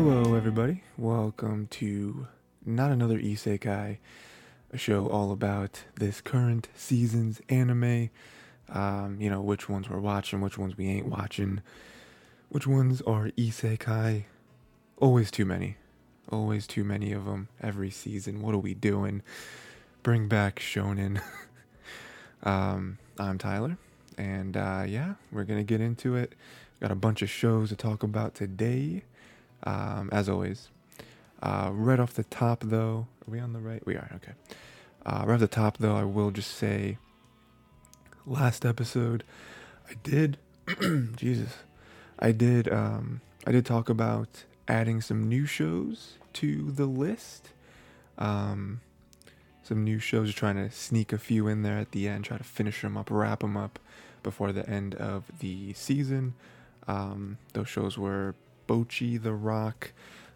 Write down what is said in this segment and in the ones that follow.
Hello, everybody. Welcome to not another Isekai, a show all about this current season's anime. Um, you know, which ones we're watching, which ones we ain't watching, which ones are Isekai. Always too many. Always too many of them every season. What are we doing? Bring back Shonen. um, I'm Tyler, and uh, yeah, we're gonna get into it. Got a bunch of shows to talk about today um, as always. Uh, right off the top, though, are we on the right? We are, okay. Uh, right off the top, though, I will just say last episode, I did, Jesus, I did, um, I did talk about adding some new shows to the list. Um, some new shows, trying to sneak a few in there at the end, try to finish them up, wrap them up before the end of the season. Um, those shows were Bocchi, The Rock,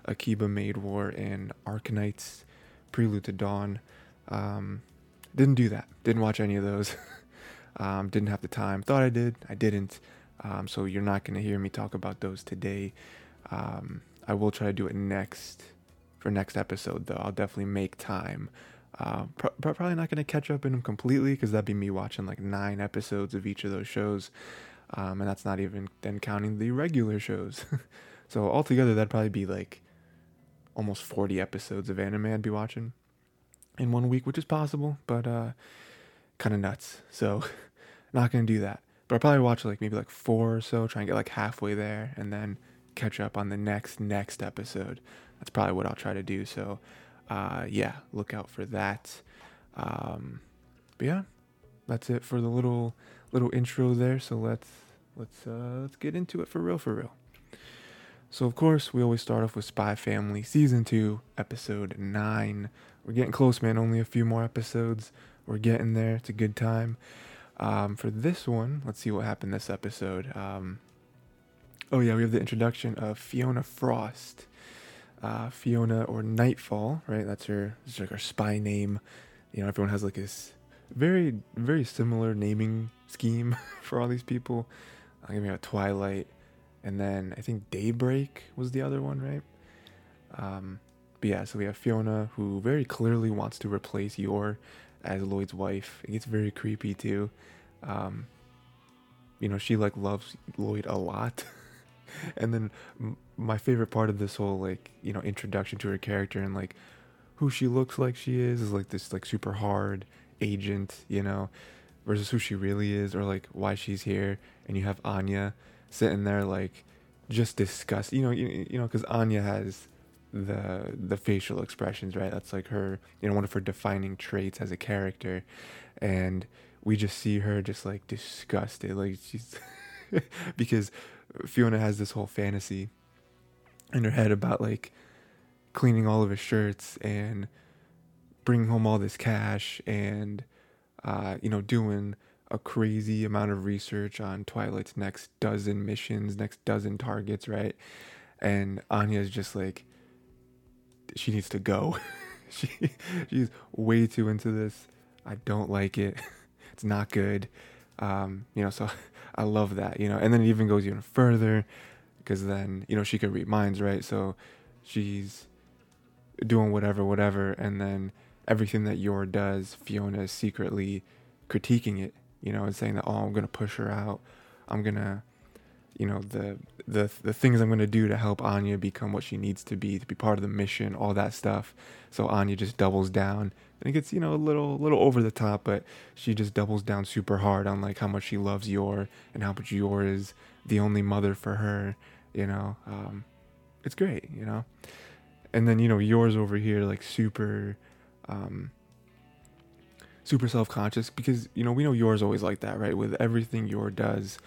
Akiba Maid War, and Arknights Prelude to Dawn. Um, didn't do that. Didn't watch any of those. um, didn't have the time. Thought I did. I didn't. Um, so you're not going to hear me talk about those today. Um, I will try to do it next for next episode though. I'll definitely make time. Uh, pro- probably not going to catch up in them completely because that'd be me watching like nine episodes of each of those shows. Um, and that's not even then counting the regular shows. So altogether, that'd probably be like almost 40 episodes of anime I'd be watching in one week, which is possible, but uh, kind of nuts. So not gonna do that. But I'll probably watch like maybe like four or so, try and get like halfway there, and then catch up on the next next episode. That's probably what I'll try to do. So uh, yeah, look out for that. Um, but yeah, that's it for the little little intro there. So let's let's uh, let's get into it for real for real. So, of course, we always start off with Spy Family Season 2, Episode 9. We're getting close, man. Only a few more episodes. We're getting there. It's a good time. Um, for this one, let's see what happened this episode. Um, oh, yeah, we have the introduction of Fiona Frost. Uh, Fiona or Nightfall, right? That's her, that's like her spy name. You know, everyone has like this very, very similar naming scheme for all these people. I'll give you a Twilight and then I think Daybreak was the other one, right? Um, but yeah, so we have Fiona who very clearly wants to replace Yor as Lloyd's wife. It gets very creepy too. Um, you know, she like loves Lloyd a lot. and then m- my favorite part of this whole like you know introduction to her character and like who she looks like she is is like this like super hard agent, you know, versus who she really is or like why she's here. And you have Anya sitting there like just disgust. You know, you, you know, because Anya has the the facial expressions, right? That's like her, you know, one of her defining traits as a character, and we just see her just like disgusted, like she's because Fiona has this whole fantasy in her head about like cleaning all of his shirts and bringing home all this cash and uh, you know doing a crazy amount of research on Twilight's next dozen missions, next dozen targets, right? And Anya's just like, she needs to go. she she's way too into this. I don't like it. it's not good. Um, you know, so I love that, you know. And then it even goes even further because then, you know, she can read minds, right? So she's doing whatever, whatever, and then everything that Yor does, Fiona is secretly critiquing it you know, and saying that, oh, I'm going to push her out. I'm going to, you know, the, the, the things I'm going to do to help Anya become what she needs to be, to be part of the mission, all that stuff. So Anya just doubles down and it gets, you know, a little, little over the top, but she just doubles down super hard on like how much she loves Yor and how much Yor is the only mother for her, you know, um, it's great, you know? And then, you know, Yor's over here, like super, um, super self conscious because you know we know Yor's always like that, right? With everything Yor does,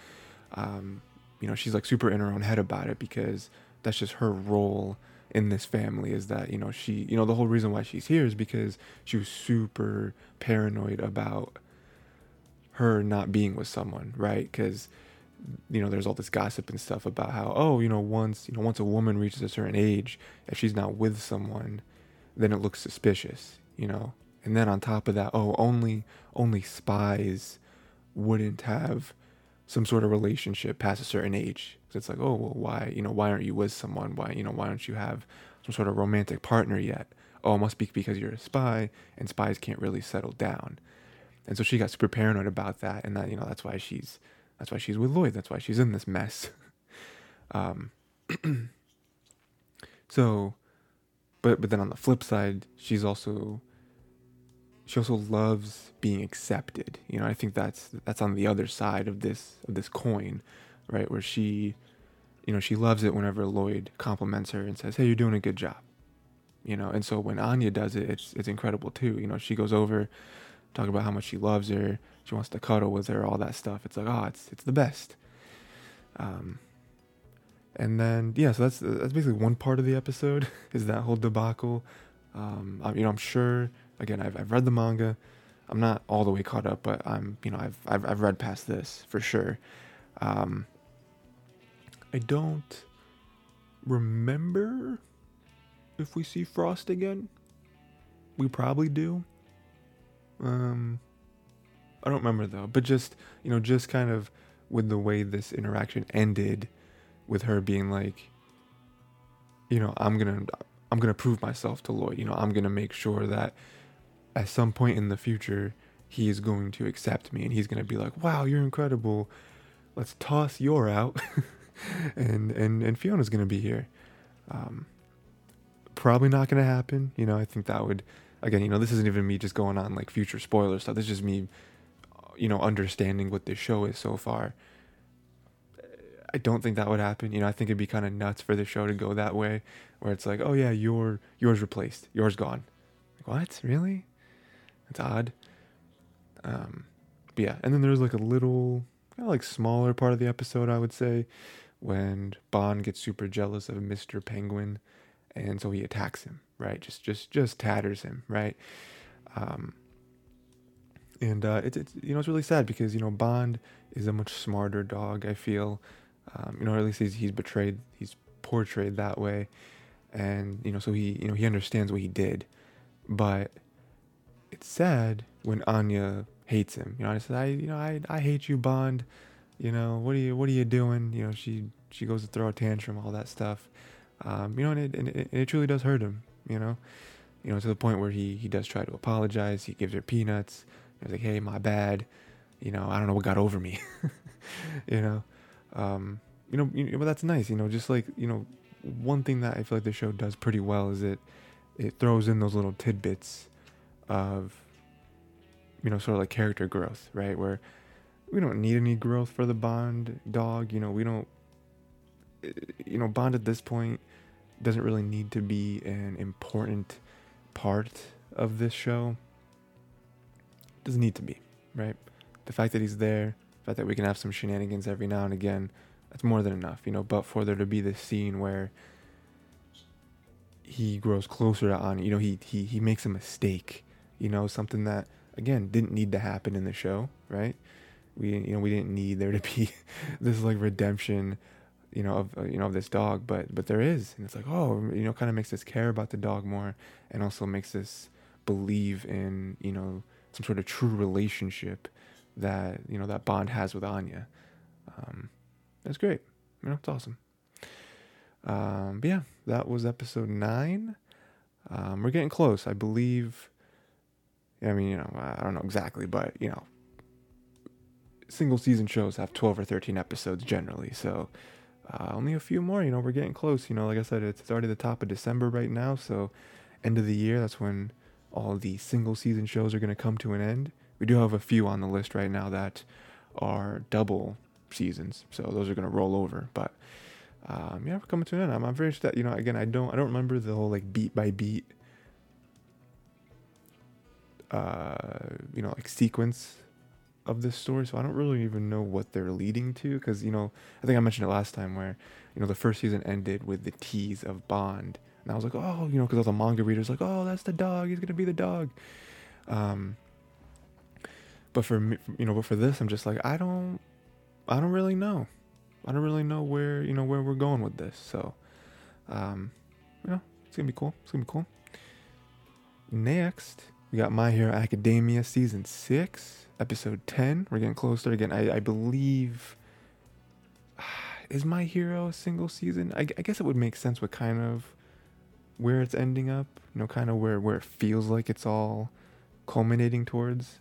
um, you know she's like super in her own head about it because that's just her role in this family is that you know she you know the whole reason why she's here is because she was super paranoid about her not being with someone right because you know there's all this gossip and stuff about how oh you know once you know once a woman reaches a certain age if she's not with someone then it looks suspicious you know and then on top of that, oh, only only spies wouldn't have some sort of relationship past a certain age. So it's like, oh well, why you know why aren't you with someone? Why you know why don't you have some sort of romantic partner yet? Oh, it must be because you're a spy, and spies can't really settle down. And so she got super paranoid about that, and that you know that's why she's that's why she's with Lloyd. That's why she's in this mess. um, so, but but then on the flip side, she's also she also loves being accepted. You know, I think that's that's on the other side of this of this coin, right? Where she, you know, she loves it whenever Lloyd compliments her and says, "Hey, you're doing a good job." You know, and so when Anya does it, it's it's incredible too. You know, she goes over, talk about how much she loves her, she wants to cuddle with her, all that stuff. It's like, oh, it's it's the best. Um, and then yeah, so that's that's basically one part of the episode is that whole debacle. Um, you know, I'm sure again, I've, I've read the manga. I'm not all the way caught up, but I'm, you know, I've, I've, I've read past this for sure. Um, I don't remember if we see Frost again. We probably do. Um, I don't remember though, but just, you know, just kind of with the way this interaction ended with her being like, you know, I'm to, I'm to prove myself to Lloyd. You know, I'm to make sure that at some point in the future, he is going to accept me and he's going to be like, wow, you're incredible. Let's toss Yor out. and, and, and Fiona's going to be here. Um, probably not going to happen. You know, I think that would, again, you know, this isn't even me just going on like future spoiler stuff. This is just me, you know, understanding what this show is so far. I don't think that would happen. You know, I think it'd be kind of nuts for the show to go that way, where it's like, oh yeah, Yor Yor's replaced, Yor's gone. Like, what? Really? It's odd. Um, but yeah, and then there's like a little, kind of like smaller part of the episode, I would say, when Bond gets super jealous of Mr. Penguin, and so he attacks him, right? Just, just, just tatters him, right? Um, and uh, it's, it's, you know, it's really sad because you know Bond is a much smarter dog. I feel, um, you know, or at least he's, he's betrayed, he's portrayed that way, and you know, so he, you know, he understands what he did, but it's sad when Anya hates him. You know, I said, I, you know, I, I hate you, Bond. You know, what are you, what are you doing? You know, she, she goes to throw a tantrum, all that stuff. Um, you know, and it, and it, it truly does hurt him. You know, you know, to the point where he, he does try to apologize. He gives her peanuts. He's like, hey, my bad. You know, I don't know what got over me. you know, um, you know, you, but that's nice. You know, just like you know, one thing that I feel like the show does pretty well is it, it throws in those little tidbits of you know sort of like character growth right where we don't need any growth for the bond dog you know we don't eh, you know bond at this point doesn't really need to be an important part of this show doesn't need to be right the fact that he's there the fact that we can have some shenanigans every now and again that's more than enough you know but for there to be this scene where he grows closer to Anya. You know, he he he makes a mistake you know, something that again didn't need to happen in the show, right? We you know we didn't need there to be this like redemption, you know, of you know of this dog, but but there is, and it's like oh, you know, kind of makes us care about the dog more, and also makes us believe in you know some sort of true relationship that you know that Bond has with Anya. Um, that's great. You know, it's awesome. Um, but yeah, that was episode nine. Um, we're getting close. I believe I mean, you know, I don't know exactly, but you know, single season shows have 12 or 13 episodes generally. So uh, only a few more. You know, we're getting close. You know, like I said, it's, already the top of December right now. So end of the year, that's when all the single season shows are going to come to an end. We do have a few on the list right now that are double seasons, so those are going to roll over. But um, yeah, we're coming to an end. I'm, I'm very interested. You know, again, I don't I don't remember the whole like beat by beat uh, you know, like sequence of this story. So I don't really even know what they're leading to because you know I think I mentioned it last time where you know the first season ended with the tease of Bond, and I was like, oh, you know, because all the manga readers like, oh, that's the dog. He's gonna be the dog. Um, but for me, you know, but for this, I'm just like, I don't, I don't really know. I don't really know where you know where we're going with this. So, um, you know, it's gonna be cool. It's gonna be cool. Next we got My Hero Academia season six. episode 10. We're getting closer again. I, I believe. Is My Hero a single season? I, I guess it would make sense with kind of where it's ending up, you know, kind of where, where it feels like it's all culminating towards.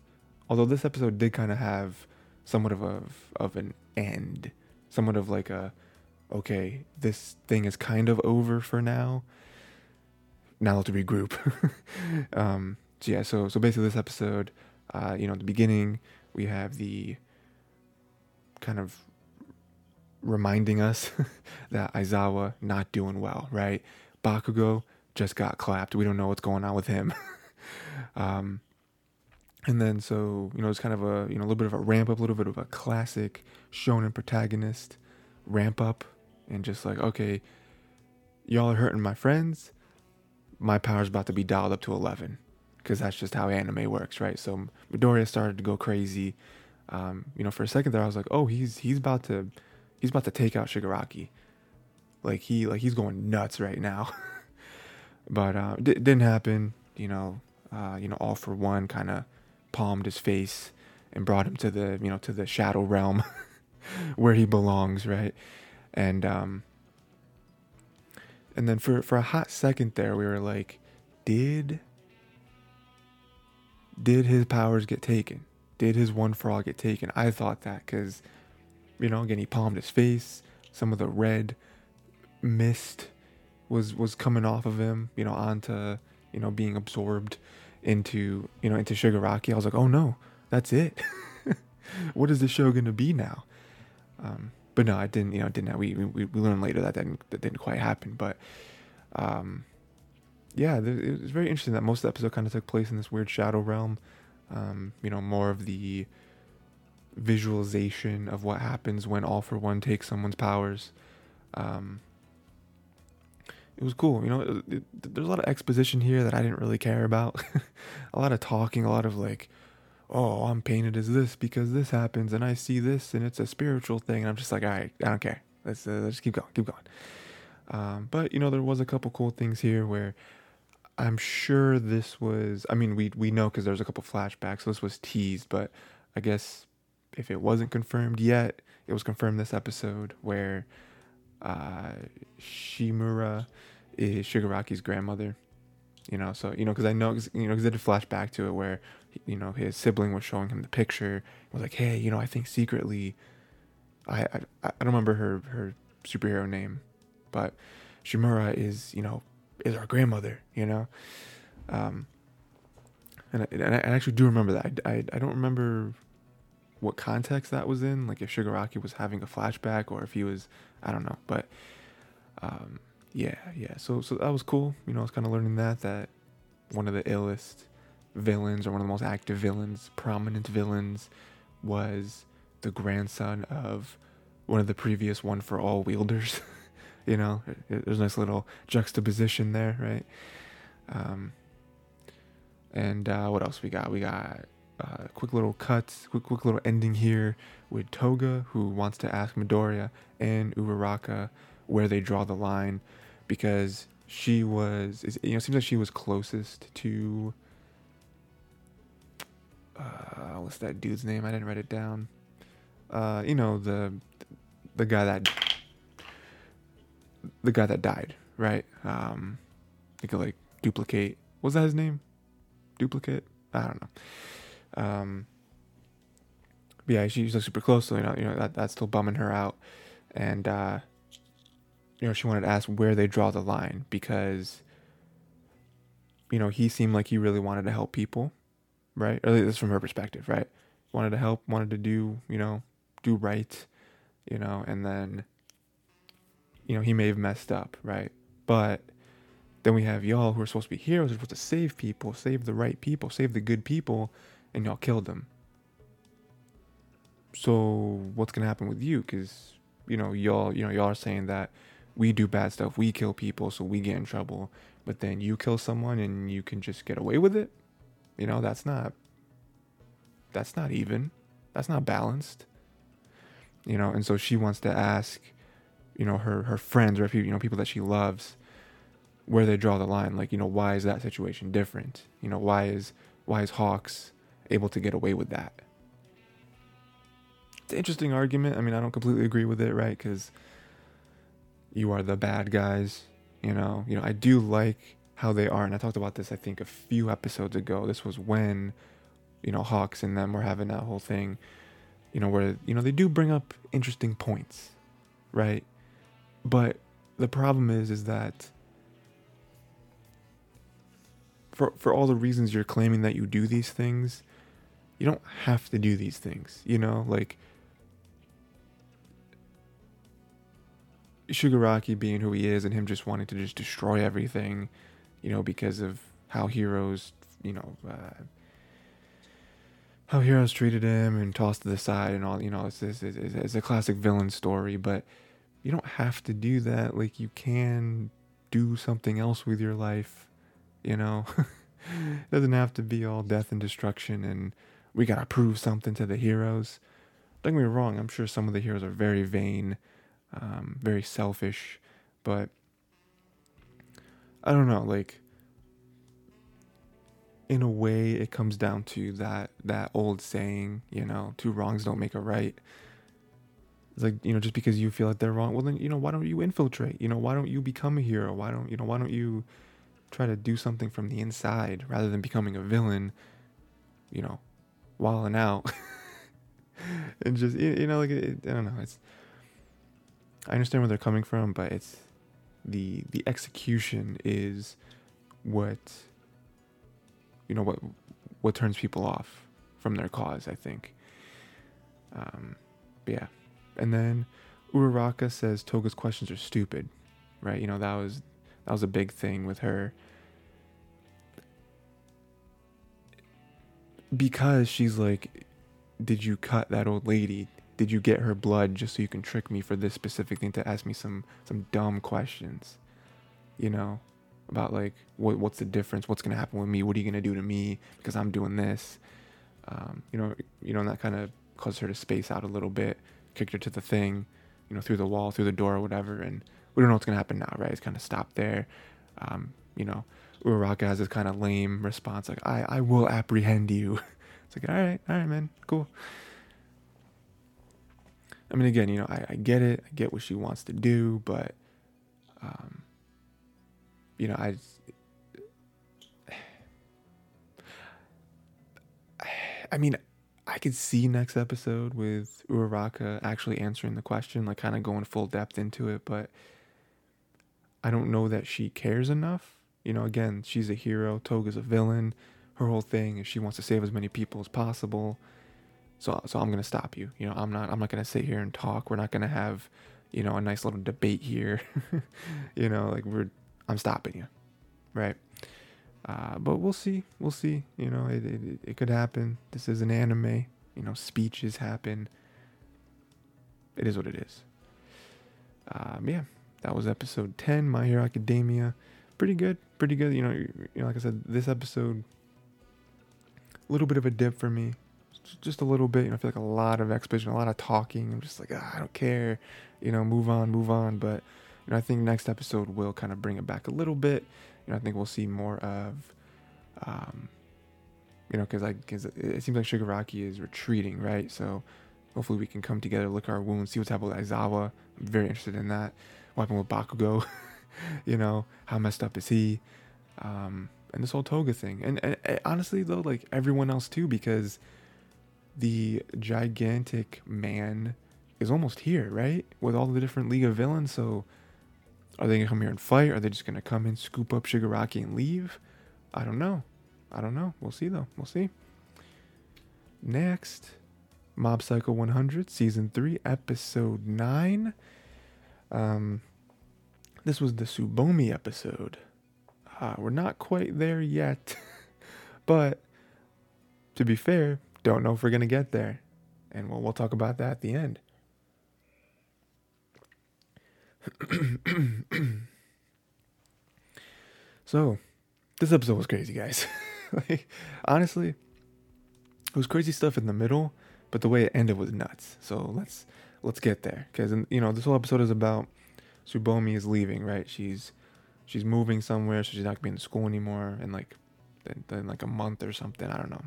Although this episode did kind of have somewhat of a of an end, somewhat of like a okay, this thing is kind of over for now. Now to regroup. um, so yeah, so so basically this episode, uh, you know, at the beginning we have the kind of reminding us that Aizawa not doing well, right? Bakugo just got clapped. We don't know what's going on with him. um, and then so you know it's kind of a you know a little bit of a ramp up, a little bit of a classic shonen protagonist ramp up, and just like okay, y'all are hurting my friends. My power's about to be dialed up to eleven, because that's just how anime works, right? So Midoriya started to go crazy. Um, you know, for a second there, I was like, oh, he's he's about to he's about to take out Shigaraki. Like he like he's going nuts right now. but uh, d- didn't happen. You know, uh, you know, all for one kind of palmed his face and brought him to the you know to the shadow realm where he belongs, right? And um, and then for for a hot second there, we were like, did did his powers get taken? Did his one for all get taken? I thought that because, you know, again he palmed his face. Some of the red mist was was coming off of him, you know, onto you know being absorbed into you know into Shigaraki, I was like, oh no, that's it. what is the show gonna be now? Um, but no, I didn't. You know, didn't. We we we learned later that didn't that didn't quite happen. But um, yeah, it was very interesting that most of the episode kind of took place in this weird shadow realm. Um, you know, more of the visualization of what happens when all for one takes someone's powers. Um, it was cool. You know, it, it, there's a lot of exposition here that I didn't really care about. a lot of talking, a lot of like, oh, I'm painted as this because this happens, and I see this, and it's a spiritual thing. And I'm just like, all right, I don't care. Let's, uh, let's keep going, keep going. Um, but you know, there was a couple cool things here where I'm sure this was. I mean, we we know because there's a couple flashbacks, so this was teased. But I guess if it wasn't confirmed yet, it was confirmed this episode where uh, Shimura is Shigaraki's grandmother. You know, so you know, because I know, cause, you know, because they did flash back to it where, you know, his sibling was showing him the picture. Was like, hey, you know, I think secretly, I I, I don't remember her her superhero name, but Shimura is you know is our grandmother. You know, um, and I, and I actually do remember that. I, I I don't remember what context that was in, like if Shigaraki was having a flashback or if he was, I don't know, but um, yeah, yeah. So so that was cool. You know, I was kind of learning that that one of the illest villains or one of the most active villains, prominent villains, was the grandson of one of the previous one for all wielders. you know, there's a nice little juxtaposition there, right? Um, and uh, what else we got? We got uh, quick little cuts, quick quick little ending here with Toga, who wants to ask Midoriya and Uraraka where they draw the line, because she was, you know, it seems like she was closest to. Uh, what's that dude's name? I didn't write it down. Uh, you know the the guy that the guy that died, right? Um, you could like duplicate. Was that his name? Duplicate? I don't know. Um, yeah, she's like super close, so you know, you know that that's still bumming her out, and uh, you know she wanted to ask where they draw the line because you know he seemed like he really wanted to help people, right? Or at least from her perspective, right? Wanted to help, wanted to do you know do right, you know, and then you know he may have messed up, right? But then we have y'all who are supposed to be heroes, who are supposed to save people, save the right people, save the good people and y'all killed them. So what's gonna happen with you? Because you know y'all, you know y'all are saying that we do bad stuff, we kill people, so we get in trouble. But then you kill someone and you can just get away with it. You know that's not. That's not even. That's not balanced. You know, and so she wants to ask, you know, her her friends or you know people that she loves, where they draw the line. Like you know, why is that situation different? You know, why is why is Hawks able to get away with that, it's an interesting argument. I mean, I don't completely agree with it, right? Because you are the bad guys. You know, you know, I do like how they are, and I talked about this I think a few episodes ago. This was when, you know, Hawks and them were having that whole thing, you know, where you know they do bring up interesting points, right? But the problem is, is that for for all the reasons you're claiming that you do these things, you don't have to do these things. You know, like Shigaraki being who he is and him just wanting to just destroy everything, you know, because of how heroes, you know, uh, how heroes treated him and tossed to the side and all, you know, it's, it's, it's, it's a classic villain story, but you don't have to do that. Like, you can do something else with your life, you know? it doesn't have to be all death and destruction and we gotta prove something to the heroes. Don't get me wrong, I'm sure some of the heroes are very vain um, very selfish, but I don't know, like in a way it comes down to that that old saying, you know, two wrongs don't make a right. It's like, you know, just because you feel like they're wrong, well then, you know, why don't you infiltrate? You know, why don't you become a hero? Why don't, you know, why don't you try to do something from the inside rather than becoming a villain, you know, walling out. and just you know like it, I don't know, it's I understand where they're coming from, but it's the the execution is what you know what what turns people off from their cause. I think. Um, yeah, and then Uraraka says Toga's questions are stupid, right? You know that was that was a big thing with her. Because she's like, did you cut that old lady? did you get her blood just so you can trick me for this specific thing to ask me some some dumb questions you know about like what what's the difference what's gonna happen with me what are you gonna do to me because i'm doing this um, you know you know that kind of caused her to space out a little bit kicked her to the thing you know through the wall through the door or whatever and we don't know what's gonna happen now right? It's kind of stopped there. Um, you know Uraraka has this kind of lame response like i i will apprehend you. It's like all right all right man cool. I mean, again, you know, I, I get it. I get what she wants to do, but, um, you know, I, I mean, I could see next episode with Uraraka actually answering the question, like kind of going full depth into it, but I don't know that she cares enough. You know, again, she's a hero. Toga's a villain. Her whole thing is she wants to save as many people as possible. So so I'm gonna stop you. You know, I'm not I'm not gonna sit here and talk. We're not gonna have, you know, a nice little debate here. you know, like we're I'm stopping you. Right. Uh, but we'll see. We'll see. You know, it, it, it could happen. This is an anime. You know, speeches happen. It is what it is. Um, yeah, that was episode 10, My Hero Academia. Pretty good. Pretty good. You know, you know, like I said, this episode, a little bit of a dip for me just a little bit. You know, I feel like a lot of exposition, a lot of talking. I'm just like, ah, I don't care. You know, move on, move on. But you know, I think next episode will kind of bring it back a little bit. You know, I think we'll see more of, um, you know, because I because it seems like Shigaraki is retreating, right? So hopefully we can come together, look our wounds, see what's happened with Aizawa. I'm very interested in that. What happened with Bakugo? you know, how messed up is he? Um, and this whole Toga thing, and, and, and honestly though, like everyone else too, because the gigantic man is almost here, right? With all the different League of Villains. So are they gonna come here and fight? Are they just gonna come in, scoop up Shigaraki and leave? I don't know. I don't know. We'll see though. We'll see. Next, Mob Psycho 100, Season 3, Episode 9. Um, this was the Tsubomi episode. Uh, we're not quite there yet, but to be fair, don't know if we're going to get there. And we'll, we'll talk about that at the end. so, this episode was crazy, guys. like, honestly, it was crazy stuff in the middle, but the way it ended was nuts. So let's let's get there, because you know this whole episode is about Tsubomi is leaving, right? She's she's moving somewhere, so she's not gonna be in school anymore in like in, in like a month or something. I don't know.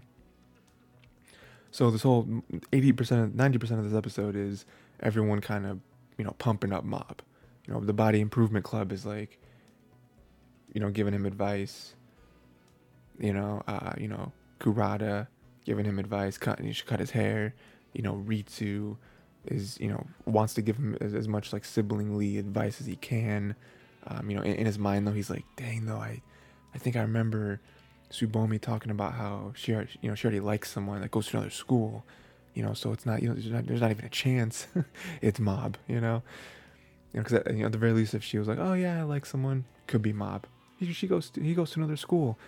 So this whole eighty percent, ninety percent of this episode is everyone kind of, you know, pumping up Mob. You know, the Body Improvement Club is like, you know, giving him advice. You know, uh, you know, Kurata giving him advice, cutting he should cut his hair. You know, Ritsu is you know wants to give him as, as much like siblingly advice as he can. Um, you know, in, in, his mind though, he's like, dang though, I, I think I remember Tsubomi talking about how she, you know, she already likes someone that goes to another school. You know, so it's not, you know, there's not, there's not even a chance. it's mob, you know. You know, because you know, at the very least, if she was like, "Oh yeah, I like someone," could be mob. He, she goes, to, he goes to another school.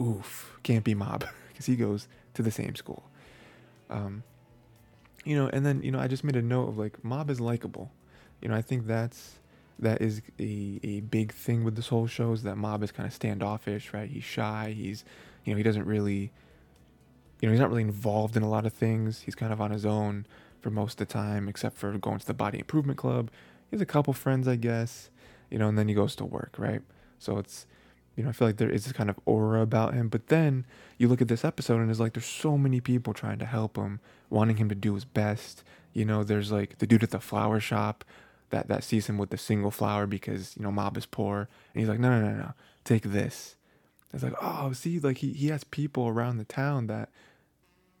Oof, can't be mob because he goes to the same school. Um, you know, and then you know, I just made a note of like mob is likable. You know, I think that's that is a, a big thing with this whole show is that mob is kind of standoffish, right? He's shy. He's, you know, he doesn't really, you know, he's not really involved in a lot of things. He's kind of on his own for most of the time, except for going to the body improvement club. He has a couple friends, I guess, you know, and then he goes to work, right? So it's, you know, I feel like there is this kind of aura about him. But then you look at this episode and it's like there's so many people trying to help him, wanting him to do his best. You know, there's like the dude at the flower shop that that sees him with the single flower because you know mob is poor and he's like no no no no take this it's like oh see like he, he has people around the town that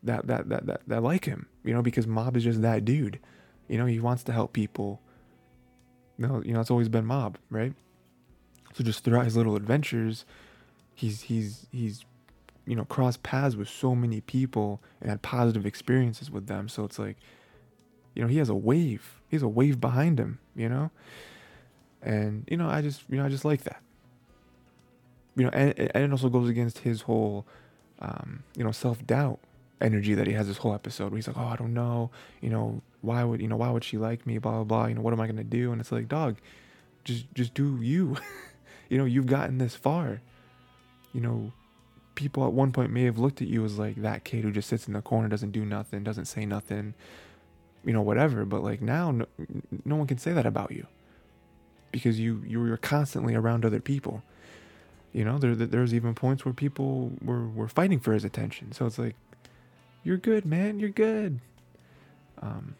that, that that that that like him you know because mob is just that dude you know he wants to help people no you know it's always been mob right so just throughout his little adventures he's he's he's you know crossed paths with so many people and had positive experiences with them so it's like you know he has a wave He has a wave behind him, you know? And, you know, I just, you know, I just like that. You know, and, and it also goes against his whole, um, you know, self doubt energy that he has this whole episode where he's like, oh, I don't know, you know, why would, you know, why would she like me, blah, blah, blah, you know, what am I to do? And it's like, dog, just, just do you. you know, you've gotten this far. You know, people at one point may have looked at you as like that kid who just sits in the corner, doesn't do nothing, doesn't say nothing, you know whatever but like now no, no one can say that about you because you you're constantly around other people you know there there's even points where people were were fighting for his attention so it's like you're good man. You're good. Um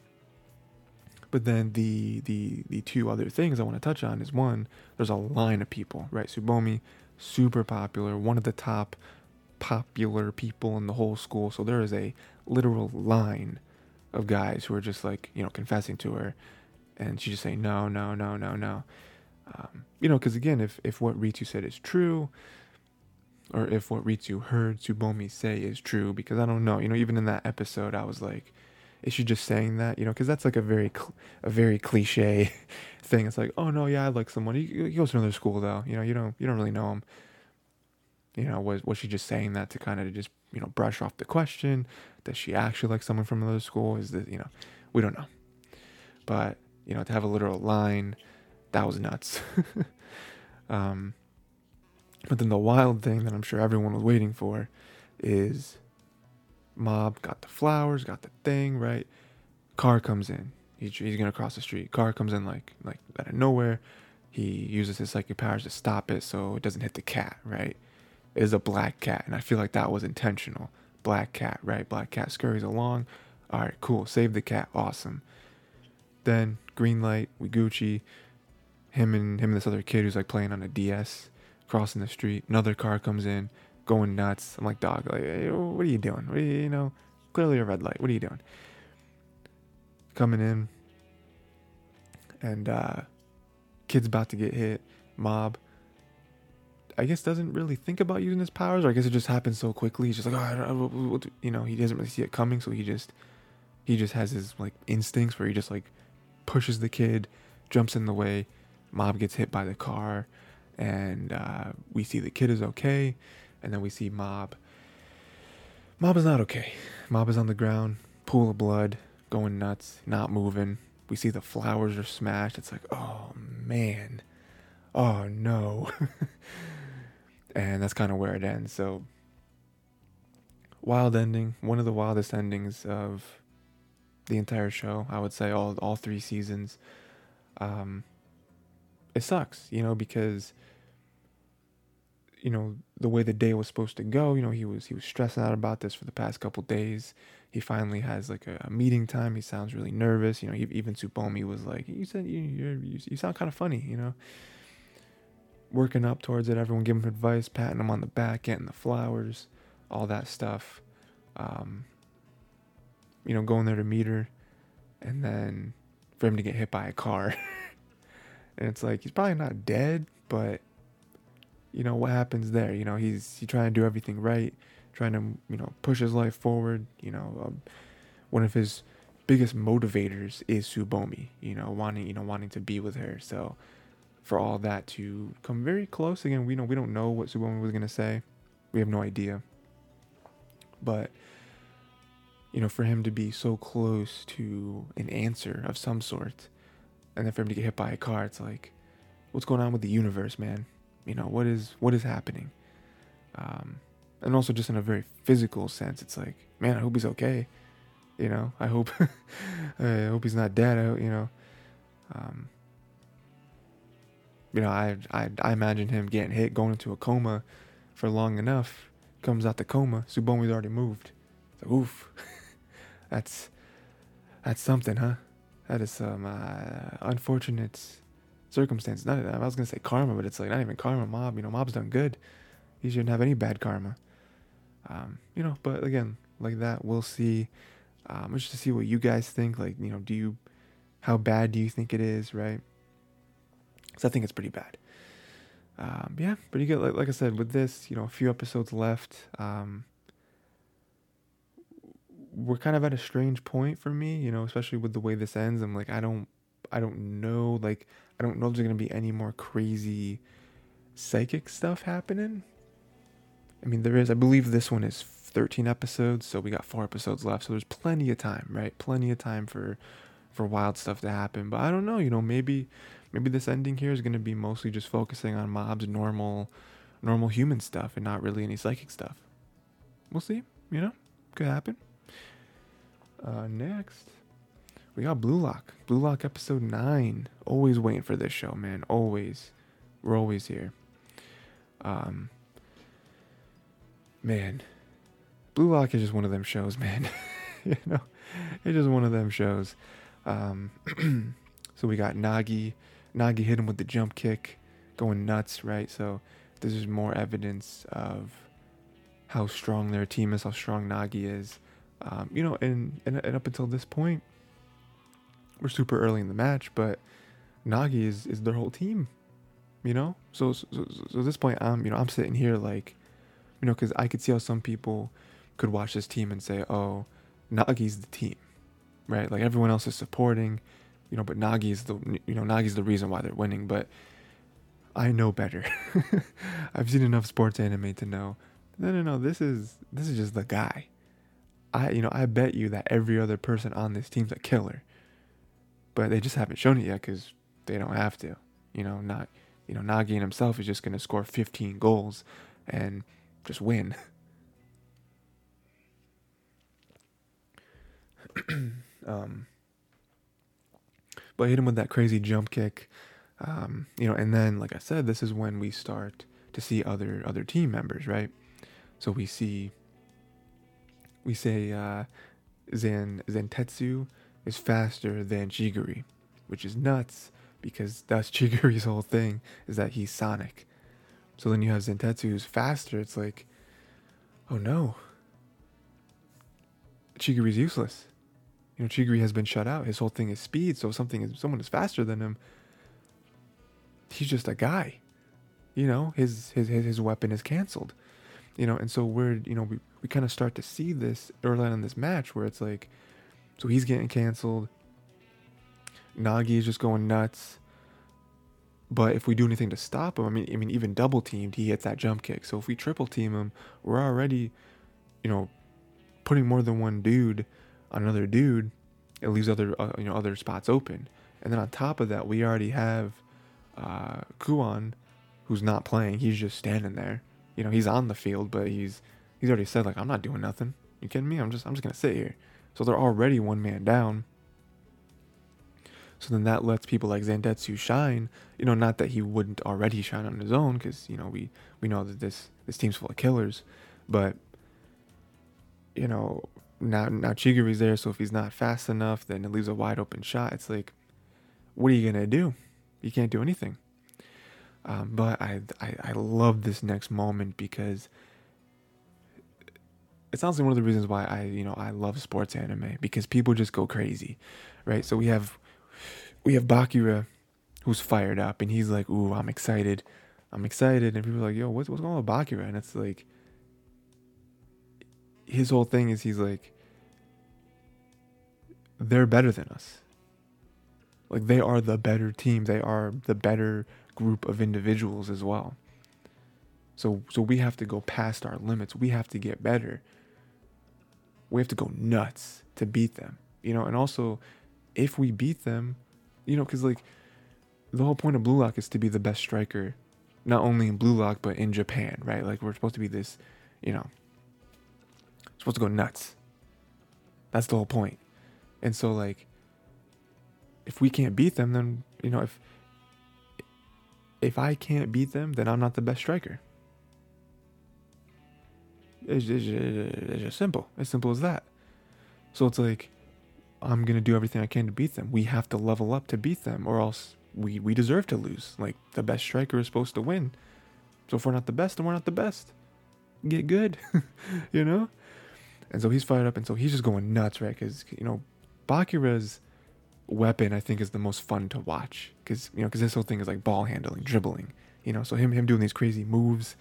but then the the the two other things I want to touch on is one there's a line of people right? Tsubomi, super popular one of the top popular people in the whole school. So there is a literal line of guys who are just like you know confessing to her, and she's just saying no, no, no, no, no. Um, you know, because again, if if what Ritsu said is true, or if what Ritsu heard Tsubomi say is true, because I don't know. You know, even in that episode, I was like, is she just saying that? You know, because that's like a very cl- a very cliche thing. It's like, oh no, yeah, I like someone. He, he goes to another school though. You know, you don't you don't really know him. You know, was was she just saying that to kind of just you know brush off the question? Does she actually like someone from another school? Is that you know, we don't know. But you know, to have a literal line, that was nuts. um, but then the wild thing that I'm sure everyone was waiting for is Mob got the flowers, got the thing right. Car comes in. He's, gonna cross the street. Car comes in like like out of nowhere. He uses his psychic powers to stop it so it doesn't hit the cat. Right is a black cat, and I feel like that was intentional. Black cat, right? Black cat scurries along. All right, cool. Save the cat. Awesome. Then green light. We Gucci. Him and him and this other kid who's like playing on a DS, crossing the street. Another car comes in, going nuts. I'm like, dog, like, hey, what are you doing? What are you, you know, clearly a red light. What are you doing? Coming in, and uh, kid's about to get hit. Mob I guess doesn't really think about using his powers, or I guess it just happens so quickly. He's just like, oh, you know, he doesn't really see it coming, so he just he just has his like instincts where he just like pushes the kid, jumps in the way, mob gets hit by the car, and uh, we see the kid is okay, and then we see mob. Mob is not okay. Mob is on the ground, pool of blood, going nuts, not moving. We see the flowers are smashed. It's like, oh man, oh no. and that's kind of where it ends. So, wild ending, one of the wildest endings of the entire show. I would say all all three seasons. Um, it sucks, you know, because you know, the way the day was supposed to go. You know, he was he was stressing out about this for the past couple days. He finally has like a, a, meeting time. He sounds really nervous. You know, he, even Tsubomi was like, "You said you you you sound kind of funny." You know, working up towards it. Everyone giving him advice, patting him on the back, getting the flowers, all that stuff. Um, you know, going there to meet her, and then for him to get hit by a car. and it's like he's probably not dead, but you know what happens there. You know, he's he's trying to do everything right, trying to you know push his life forward. You know, um, one of his biggest motivators is Tsubomi. You know, wanting you know wanting to be with her. So for all that to come very close again, we know we don't know what Tsubomi was gonna say. We have no idea. But you know, for him to be so close to an answer of some sort, and then for him to get hit by a car, it's like, what's going on with the universe, man? You know, what is what is happening? Um, and also just in a very physical sense, it's like, man, I hope he's okay. You know, I hope, I hope he's not dead. I, you know, um, you know, I, I I imagine him getting hit, going into a coma for long enough, comes out the coma. Tsubomi's already moved. Like, oof. That's that's something, huh? That is some uh, unfortunate circumstance. Not I was gonna say karma, but it's like not even karma. Mob, you know, mob's done good. He shouldn't have any bad karma. Um, you know, but again, like that, we'll see. Um, just to see what you guys think. Like, you know, do you, how bad do you think it is, right? Because I think it's pretty bad. Um, yeah, pretty good. Like, like I said, with this, you know, a few episodes left. Um, we're kind of at a strange point for me, you know, especially with the way this ends. I'm like, I don't, I don't know, like, I don't know if there's gonna be any more crazy psychic stuff happening. I mean, there is. I believe this one is 13 episodes, so we got four episodes left. So there's plenty of time, right? Plenty of time for for wild stuff to happen. But I don't know. You know, maybe maybe this ending here is gonna be mostly just focusing on mob's normal normal human stuff and not really any psychic stuff. We'll see. You know, could happen. Uh, next, we got Blue Lock. Blue Lock episode 9. Always waiting for this show, man. Always. We're always here. Um, man, Blue Lock is just one of them shows, man. you know, it's just one of them shows. Um, so we got Nagi. Nagi hit him with the jump kick, going nuts, right? So this is more evidence of how strong their team is, how strong Nagi is. Um, you know, and, and, and up until this point, we're super early in the match, but Nagi is, is their whole team. You know, so so, so at this point, I'm you know I'm sitting here like, you know, because I could see how some people could watch this team and say, oh, Nagi's the team, right? Like everyone else is supporting, you know, but Nagi's the you know Nagi's the reason why they're winning. But I know better. I've seen enough sports anime to know. No, no, no. This is this is just the guy. I you know I bet you that every other person on this team's a killer, but they just haven't shown it yet because they don't have to. You know, not you know Nagi himself is just gonna score 15 goals and just win. um, but hit him with that crazy jump kick, um, you know, and then like I said, this is when we start to see other other team members, right? So we see we say uh, Zan Zantetsu is faster than Chigiri, which is nuts because that's Chigiri's whole thing is that he's Sonic. So then you have Zantetsu who's faster. It's like, oh no, Chigiri's useless. You know, Chigiri has been shut out. His whole thing is speed. So if something is someone is faster than him, he's just a guy. You know, his his his, his weapon is canceled. You know, and so we're you know we we kind of start to see this early on in this match where it's like, so he's getting canceled. Nagi is just going nuts. But if we do anything to stop him, I mean, I mean, even double teamed, he hits that jump kick. So if we triple team him, we're already, you know, putting more than one dude on another dude. It leaves other, uh, you know, other spots open. And then on top of that, we already have uh, Kuon, who's not playing. He's just standing there. You know, he's on the field, but he's He's already said like I'm not doing nothing. You kidding me? I'm just I'm just gonna sit here. So they're already one man down. So then that lets people like Zantetsu shine. You know, not that he wouldn't already shine on his own, because you know we we know that this this team's full of killers, but you know now now Chigiri's there, so if he's not fast enough, then it leaves a wide open shot. It's like, what are you gonna do? You can't do anything. Um, but I, I I love this next moment because it's honestly one of the reasons why I you know I love sports anime because people just go crazy, right? So we have we have Bachira who's fired up and he's like, "Ooh, I'm excited, I'm excited," and people are like, "Yo, what's what's going on with Bachira?" And it's like his whole thing is he's like they're better than us. Like they are the better team. They are the better group of individuals as well. So so we have to go past our limits. We have to get better. We have to go nuts to beat them. You know, and also if we beat them, you know, cuz like the whole point of Blue Lock is to be the best striker not only in Blue Lock but in Japan, right? Like we're supposed to be this, you know, supposed to go nuts. That's the whole point. And so like if we can't beat them then, you know, if if I can't beat them, then I'm not the best striker. It's just, it's just simple. As simple as that. So it's like, I'm to do everything I can to beat them. We have to level up to beat them, or else we, we deserve to lose. Like, the best striker is supposed to win. So if we're not the best, then we're not the best. Get good, you know? And so he's fired up, and so he's just going nuts, right? Because, you know, Bachira's weapon, I think, is the most fun to watch. Because, you know, because this whole thing is like ball handling, dribbling, you know? So him, him doing these crazy moves,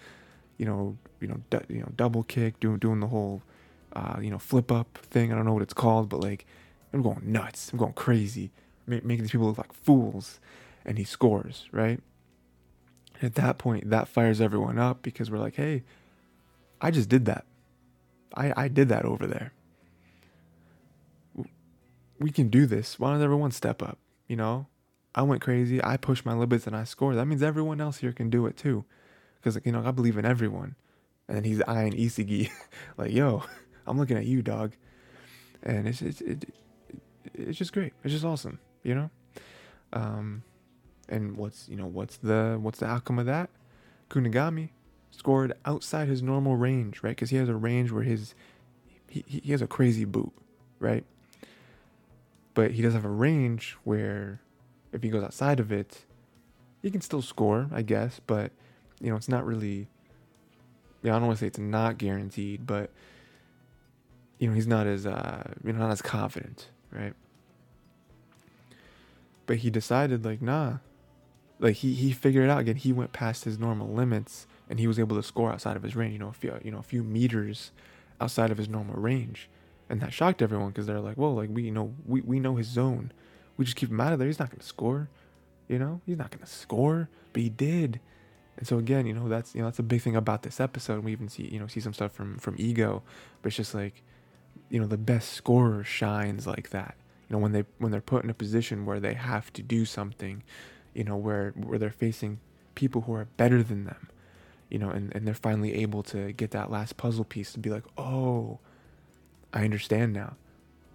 you know, you know, du- you know, double kick, doing doing the whole, uh, you know, flip up thing. I don't know what it's called, but like, I'm going nuts. I'm going crazy, ma- making these people look like fools, and he scores right. At that point, that fires everyone up because we're like, hey, I just did that. I I did that over there. We can do this. Why doesn't everyone step up? You know, I went crazy. I pushed my limits and I scored. That means everyone else here can do it too because you know I believe in everyone. And then he's eyeing Isagi, like, "Yo, I'm looking at you, dog," and it's it's it, it's just great. It's just awesome, you know. Um, and what's you know what's the what's the outcome of that? Kunigami scored outside his normal range, right? Because he has a range where his he, he has a crazy boot, right? But he does have a range where if he goes outside of it, he can still score, I guess, but you know, it's not really. Yeah, I don't want to say it's not guaranteed, but you know, he's not as uh, you know, not as confident, right? But he decided, like, nah, like he he figured it out again. He went past his normal limits, and he was able to score outside of his range. You know, a few you know a few meters outside of his normal range, and that shocked everyone because they're like, well, like we know we we know his zone. We just keep him out of there. He's not gonna score. You know, he's not gonna score, but he did and so again, you know, that's you know that's a big thing about this episode. We even see you know see some stuff from from Ego, but it's just like, you know, the best scorer shines like that. You know, when they when they're put in a position where they have to do something, you know, where where they're facing people who are better than them, you know, and, and they're finally able to get that last puzzle piece to be like, oh, I understand now.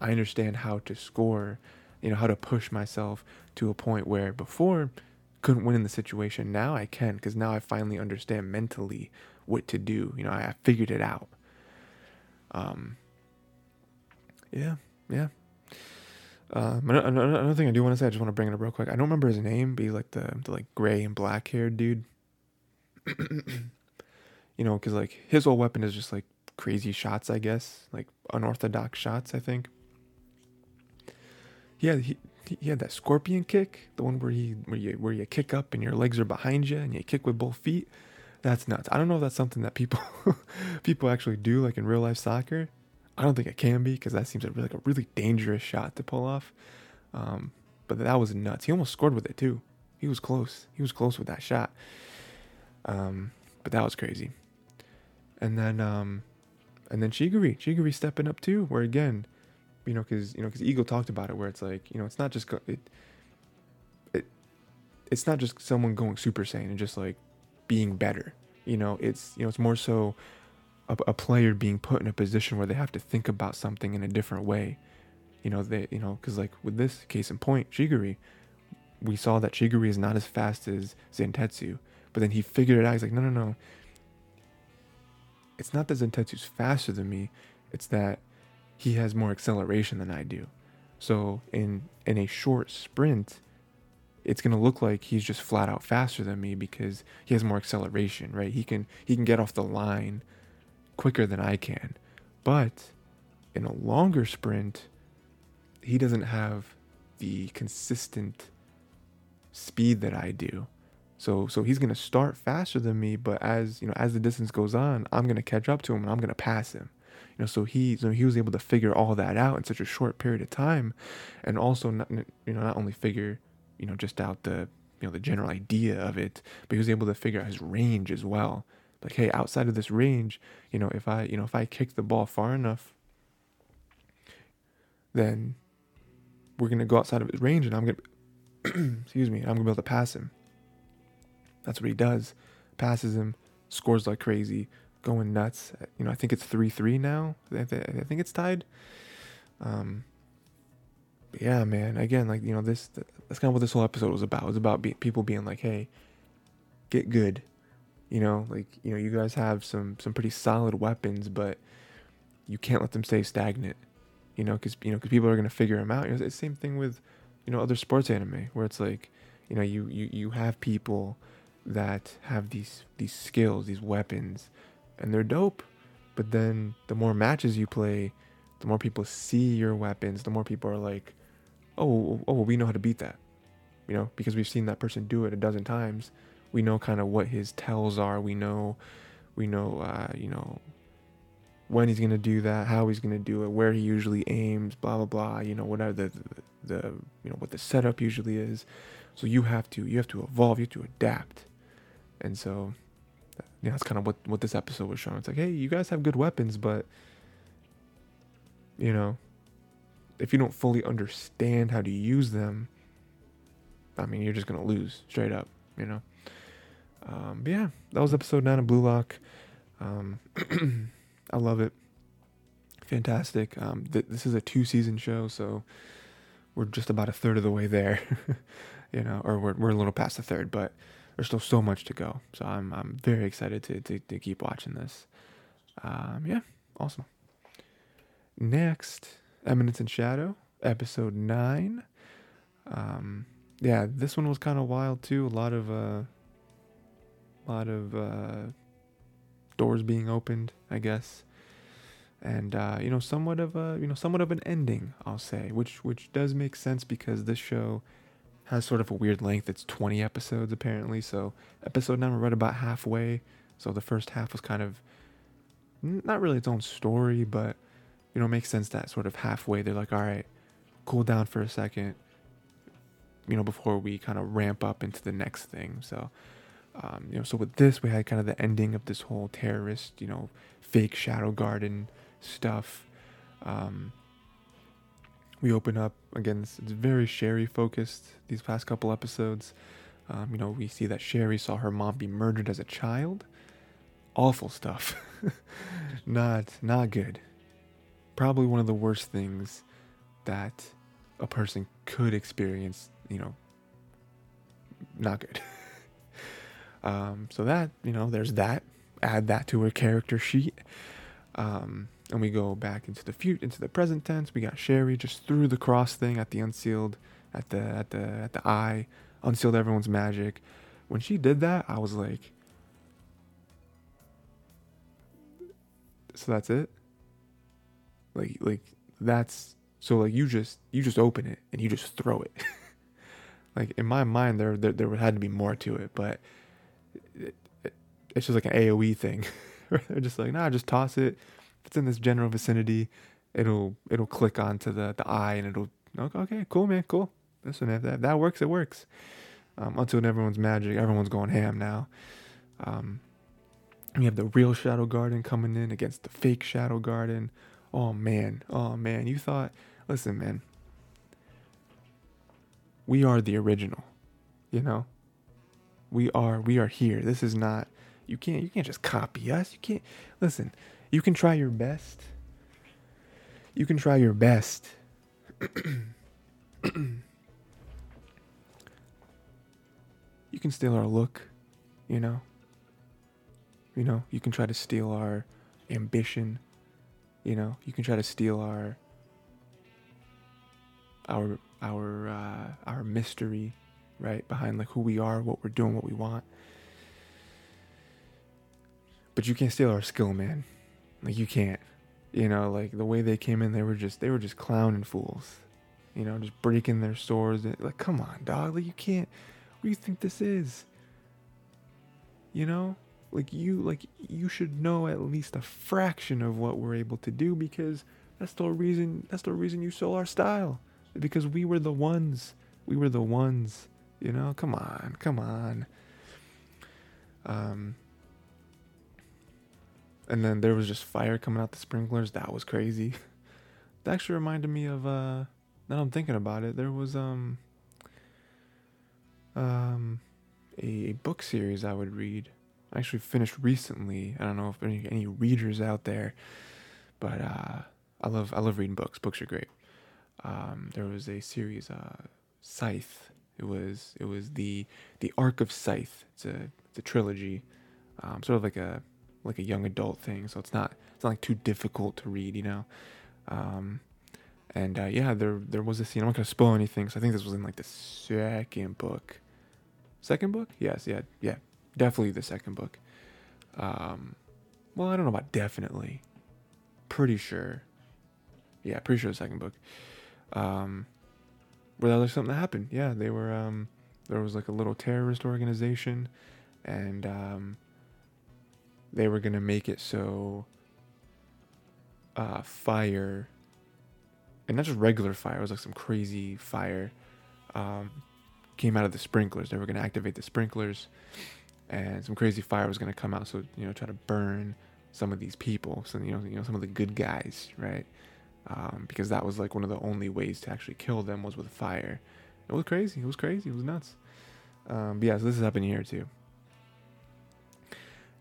I understand how to score, you know, how to push myself to a point where before couldn't win in the situation. Now I can because now I finally understand mentally what to do. You know, I, I figured it out. Um. Yeah, yeah. Um, another, another thing I do want to say, I just want to bring it up real quick. I don't remember his name, but he's like the, the like gray and black haired dude. you know, because like his whole weapon is just like crazy shots, I guess, like unorthodox shots. I think. Yeah, he he had that scorpion kick, the one where he where you where you kick up and your legs are behind you and you kick with both feet. That's nuts. I don't know if that's something that people people actually do like in real life soccer. I don't think it can be because that seems like, a really dangerous shot to pull off. Um, but that was nuts. He almost scored with it too. He was close. He was close with that shot. Um, but that was crazy. And then um, and then Chigiri, Chigiri stepping up too, where again you know, because you know, because Ego talked about it, where it's like, you know, it's not just go- it, it, it's not just someone going Super Saiyan and just like being better. You know, it's you know, it's more so a, a player being put in a position where they have to think about something in a different way. you know, they, you know, because like with this case in point, Chigiri, we saw that Chigiri is not as fast as Zantetsu, but then he figured it out. He's like, no, no, no. It's not that Zantetsu's faster than me. It's that he has more acceleration than I do. So in in a short sprint, it's gonna look like he's just flat out faster than me because he has more acceleration, right? He can he can get off the line quicker than I can. But in a longer sprint, he doesn't have the consistent speed that I do. So so he's gonna start faster than me, but as you know, as the distance goes on, I'm gonna catch up to him and I'm gonna pass him. Know, so he he was able to figure all that out in such a short period of time, and also not you know not only figure you know just out the you know the general idea of it, but he was able to figure out his range as well. Like hey, outside of this range, you know if I you know if I kick the ball far enough, then we're gonna go outside of his range, and I'm gonna excuse me, I'm gonna be able to pass him. That's what he does. Passes him, scores like crazy, going nuts. You know, I think it's three three now. I, think it's tied. Um, yeah, man. Again, like you know, this that's kind of what this whole episode was about. It was about be- people being like, "Hey, get good." You know, like you know, you guys have some some pretty solid weapons, but you can't let them stay stagnant. You know, because you know, because people are gonna figure them out. You know, it's the same thing with you know other sports anime where it's like, you know, you you you have people that have these these skills, these weapons, and they're dope. But then the more matches you play, the more people see your weapons, the more people are like, "Oh, oh, we know how to beat that." You know, because we've seen that person do it a dozen times. We know kind of what his tells are. We know, we know, uh, you know, when he's gonna do that, how he's gonna do it, where he usually aims, blah blah blah. You know, whatever the, the, the you know what the setup usually is. So you have to you have to evolve, you have to adapt, and so know, that's kind of what what this episode was showing. It's like, hey, you guys have good weapons, but you know, if you don't fully understand how to use them, I mean, you're just gonna lose straight up. You know. Um, but yeah, that was episode nine of Blue Lock. Um, I love it. Fantastic. Um, th- this is a two season show, so we're just about a third of the way there. you know, or we're we're a little past the third, but there's still so much to go. So I'm I'm very excited to to, to keep watching this. Um, yeah, awesome. Next, Eminence in Shadow, episode nine. Um, yeah, this one was kind of wild too. A lot of uh, lot of uh, doors being opened, I guess, and uh, you know, somewhat of a you know, somewhat of an ending, I'll say, which which does make sense because this show has sort of a weird length. It's 20 episodes apparently. So episode nine, we're right about halfway. So the first half was kind of not really its own story, but you know, it makes sense that sort of halfway they're like, all right, cool down for a second, you know, before we kind of ramp up into the next thing. So, um, you know, so with this, we had kind of the ending of this whole terrorist, you know, fake Shadow Garden stuff. Um, we open up again. It's, it's very Sherry focused. These past couple episodes, um, you know, we see that Sherry saw her mom be murdered as a child. Awful stuff. not not good. Probably one of the worst things that a person could experience. You know, not good. um, so that you know, there's that. Add that to her character sheet. Um, and we go back into the future, into the present tense. We got Sherry just threw the cross thing at the unsealed, at the at the at the eye, unsealed everyone's magic. When she did that, I was like, so that's it. Like like that's so like you just you just open it and you just throw it. like in my mind, there there there had to be more to it, but it, it, it's just like an AOE thing. They're just like, nah, just toss it if it's in this general vicinity, it'll it'll click onto the the eye and it'll okay, cool man, cool. Listen, if that, if that works, it works. Um, until everyone's magic, everyone's going ham now. Um, we have the real Shadow Garden coming in against the fake Shadow Garden. Oh man, oh man, you thought, listen, man, we are the original, you know. We are, we are here. This is not. You can't, you can't just copy us. You can't. Listen, you can try your best. You can try your best you can steal our look, you know. You know, you can try to steal our ambition, you know. You can try to steal our our our uh, our mystery, right behind like who we are, what we're doing, what we want. But you can't steal our skill, man. Like you can't. You know, like the way they came in, they were just they were just clowning fools. You know, just breaking their stores. Like, come on, dog. Like you can't. What do you think this is? You know, like you like you should know at least a fraction of what we're able to do because that's the reason. That's the reason you stole our style. Because we were the ones. We were the ones. You know, come on, come on. Um, and then there was just fire coming out the sprinklers. That was crazy. that actually reminded me of uh now I'm thinking about it, there was um um a, book series I would read. I actually finished recently. I don't know if any any readers out there, but uh I love I love reading books. Books are great. Um there was a series uh Scythe. It was it was the the Arc of Scythe. It's a it's a trilogy. Um, sort of like a like a young adult thing, so it's not it's not like too difficult to read, you know. Um, and uh, yeah, there there was a scene. I'm not gonna spoil anything, so I think this was in like the second book. Second book? Yes, yeah, yeah, definitely the second book. Um, well, I don't know about definitely. Pretty sure. Yeah, pretty sure the second book. Um, where there's something that happened. Yeah, they were. Um, there was like a little terrorist organization, and um, they were gonna make it so uh, fire, and not just regular fire, it was like some crazy fire, um, came out of the sprinklers. They were gonna activate the sprinklers, and some crazy fire was gonna come out. So you know, try to burn some of these people. So you know, you know, some of the good guys, right? Um, because that was like one of the only ways to actually kill them was with fire. It was crazy. It was crazy. It was nuts. Um, but yeah, so this is happening here too.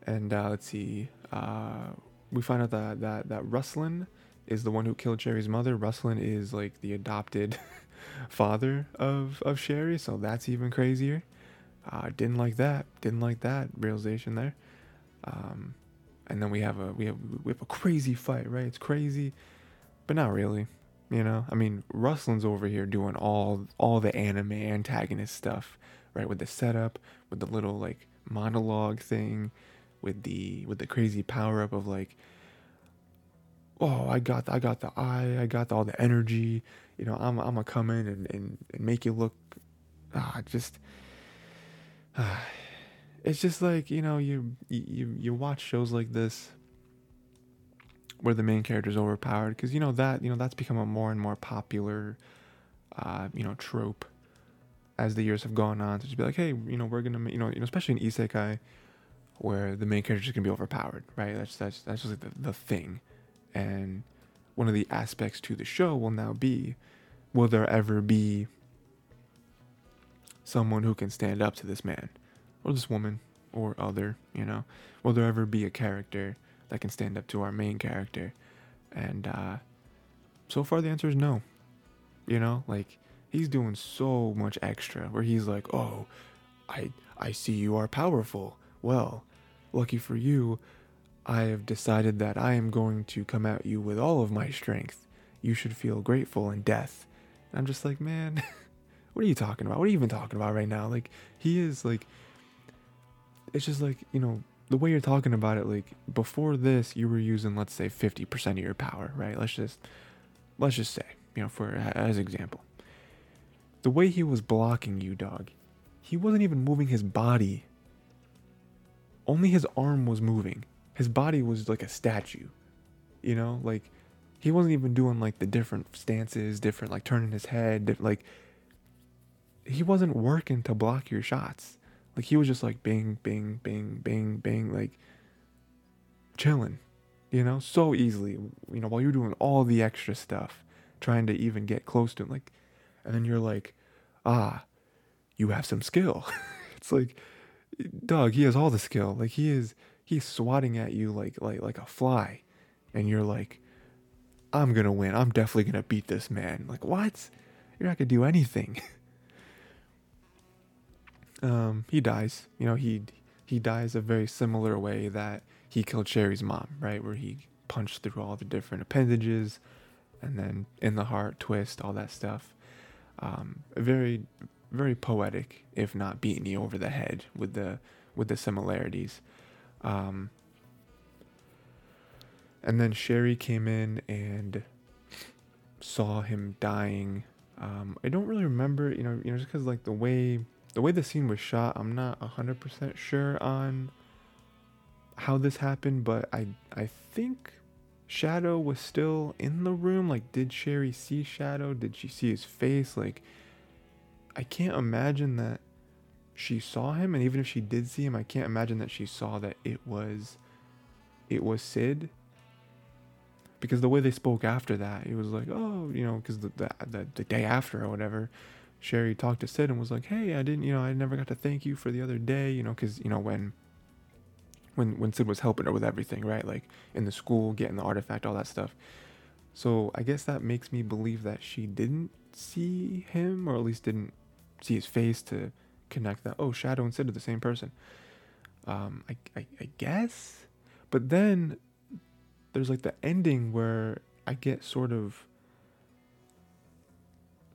And uh, let's see. Uh, we find out that that that Ruslan is the one who killed Sherry's mother. Ruslan is like the adopted father of of Sherry, so that's even crazier. Uh, didn't like that. Didn't like that realization there. Um, and then we have a we have we have a crazy fight, right? It's crazy, but not really. You know, I mean, Ruslan's over here doing all all the anime antagonist stuff, right? With the setup, with the little like monologue thing, with the with the crazy power up of like oh i got the, i got the eye i got the, all the energy you know i'm, I'm gonna come in and, and, and make you look ah just ah, it's just like you know you you you watch shows like this where the main character is overpowered because you know that you know that's become a more and more popular uh, you know trope as the years have gone on to just be like hey you know we're gonna you know, you know especially in isekai where the main character is gonna be overpowered, right? That's that's that's just like the, the thing. And one of the aspects to the show will now be will there ever be someone who can stand up to this man or this woman or other, you know? Will there ever be a character that can stand up to our main character? And uh so far the answer is no. You know, like he's doing so much extra where he's like, "Oh, I I see you are powerful. Well, Lucky for you, I have decided that I am going to come at you with all of my strength. You should feel grateful in death. And I'm just like, man, what are you talking about? What are you even talking about right now? Like, he is like, it's just like, you know, the way you're talking about it, like, before this, you were using, let's say, 50% of your power, right? Let's just, let's just say, you know, for as example. The way he was blocking you, dog, he wasn't even moving his body only his arm was moving. His body was like a statue. You know, like he wasn't even doing like the different stances, different like turning his head, like he wasn't working to block your shots. Like he was just like bing, bing, bing, bing, bing, like chilling, you know, so easily. You know, while you're doing all the extra stuff, trying to even get close to him, like, and then you're like, ah, you have some skill. it's like dog, he has all the skill. Like he is he's swatting at you like like like a fly. And you're like I'm gonna win. I'm definitely gonna beat this man. Like, what? You're not gonna do anything. um, he dies. You know, he he dies a very similar way that he killed Sherry's mom, right? Where he punched through all the different appendages, and then in the heart, twist, all that stuff. Um, very, very poetic, if not beating you over the head with the with the similarities. Um, and then Sherry came in and saw him dying. Um, I don't really remember, you know, you know, just because like the way the way the scene was shot, I'm not hundred percent sure on how this happened, but I I think Shadow was still in the room. Like, did Sherry see Shadow? Did she see his face? Like, I can't imagine that she saw him, and even if she did see him, I can't imagine that she saw that it was it was Sid. Because the way they spoke after that, it was like, oh, you know, because the, the, the the day after or whatever, Sherry talked to Sid and was like, hey, I didn't, you know, I never got to thank you for the other day, you know, because you know when when when Sid was helping her with everything, right? Like in the school, getting the artifact, all that stuff. So I guess that makes me believe that she didn't see him, or at least didn't see his face to connect that. Oh, Shadow and Sid are the same person. Um, I, I, I guess, but then there's like the ending where I get sort of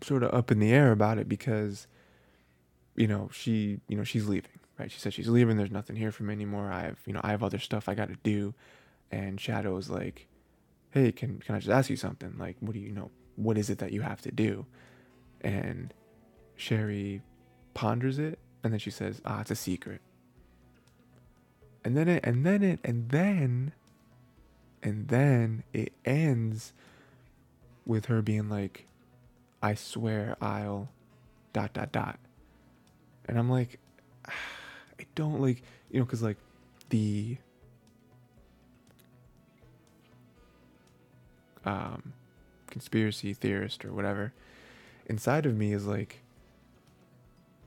sort of up in the air about it because you know she you know she's leaving right? She says she's leaving. There's nothing here for me anymore. I have, you know, I have other stuff I got to do. And Shadow is like, hey, can can I just ask you something? Like, what do you know? What is it that you have to do? And Sherry ponders it, and then she says, ah, it's a secret. And then it, and then it, and then, and then it ends with her being like, I swear I'll, dot dot dot. And I'm like. I don't like, you know, because like the um, conspiracy theorist or whatever inside of me is like,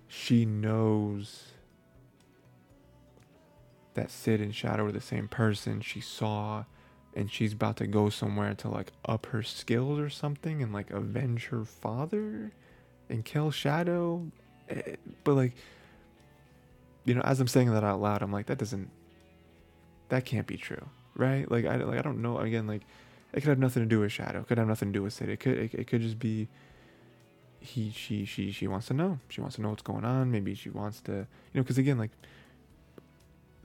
she knows that Sid and Shadow are the same person. She saw, and she's about to go somewhere to like up her skills or something and like avenge her father and kill Shadow. Eh, but like, you know, as I'm saying that out loud, I'm like, that doesn't, that can't be true, right? Like, I like I don't know. Again, like, it could have nothing to do with Shadow. It could have nothing to do with Sid. It could it, it could just be. He she she she wants to know. She wants to know what's going on. Maybe she wants to, you know, because again, like.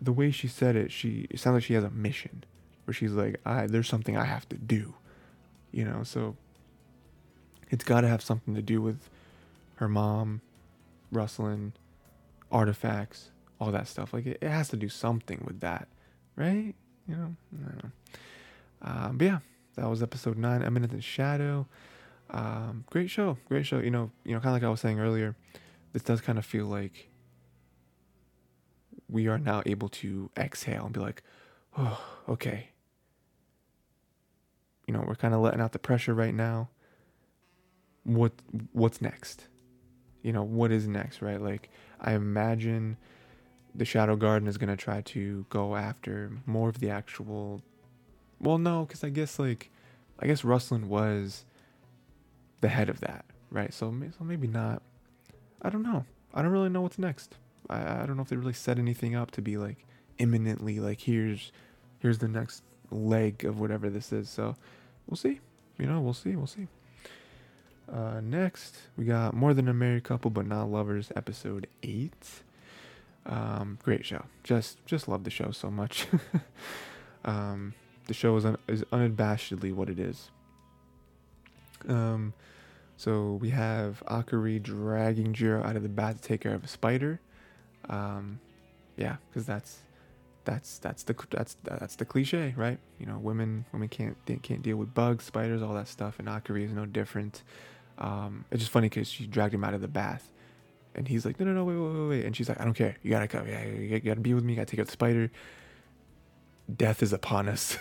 The way she said it, she it sounds like she has a mission, where she's like, I there's something I have to do, you know. So. It's got to have something to do with her mom, Ruslan, artifacts, all that stuff. Like it, it has to do something with that, right? You know, I don't know. Um, but yeah, that was episode nine, Eminence in the Shadow. Um, great show, great show. You know, you know, kind of like I was saying earlier, this does kind of feel like we are now able to exhale and be like, oh, okay. You know, we're kind of letting out the pressure right now. What what's next? You know, what is next, right? Like I imagine the Shadow Garden is gonna try to go after more of the actual. Well, no, because I guess like, I guess Ruslan was the head of that, right? So, so maybe not. I don't know. I don't really know what's next. I, I don't know if they really set anything up to be like imminently like here's here's the next leg of whatever this is. So we'll see. You know, we'll see. We'll see. Uh, next, we got More Than a Married Couple But Not Lovers, episode eight. Um, great show. Just just love the show so much. um, the show is un- is unabashedly what it is. Um, so we have Akari dragging Jiro out of the bath to take care of a spider. Um, yeah, because that's that's that's the that's that's the cliche, right? You know, women women can't they can't deal with bugs, spiders, all that stuff, and Akari is no different. Um, it's just funny because she dragged him out of the bath, and he's like, no, no, no, wait, wait, wait, wait, and she's like, I don't care, you gotta come, yeah, you gotta be with me, you gotta take out the spider. Death is upon us.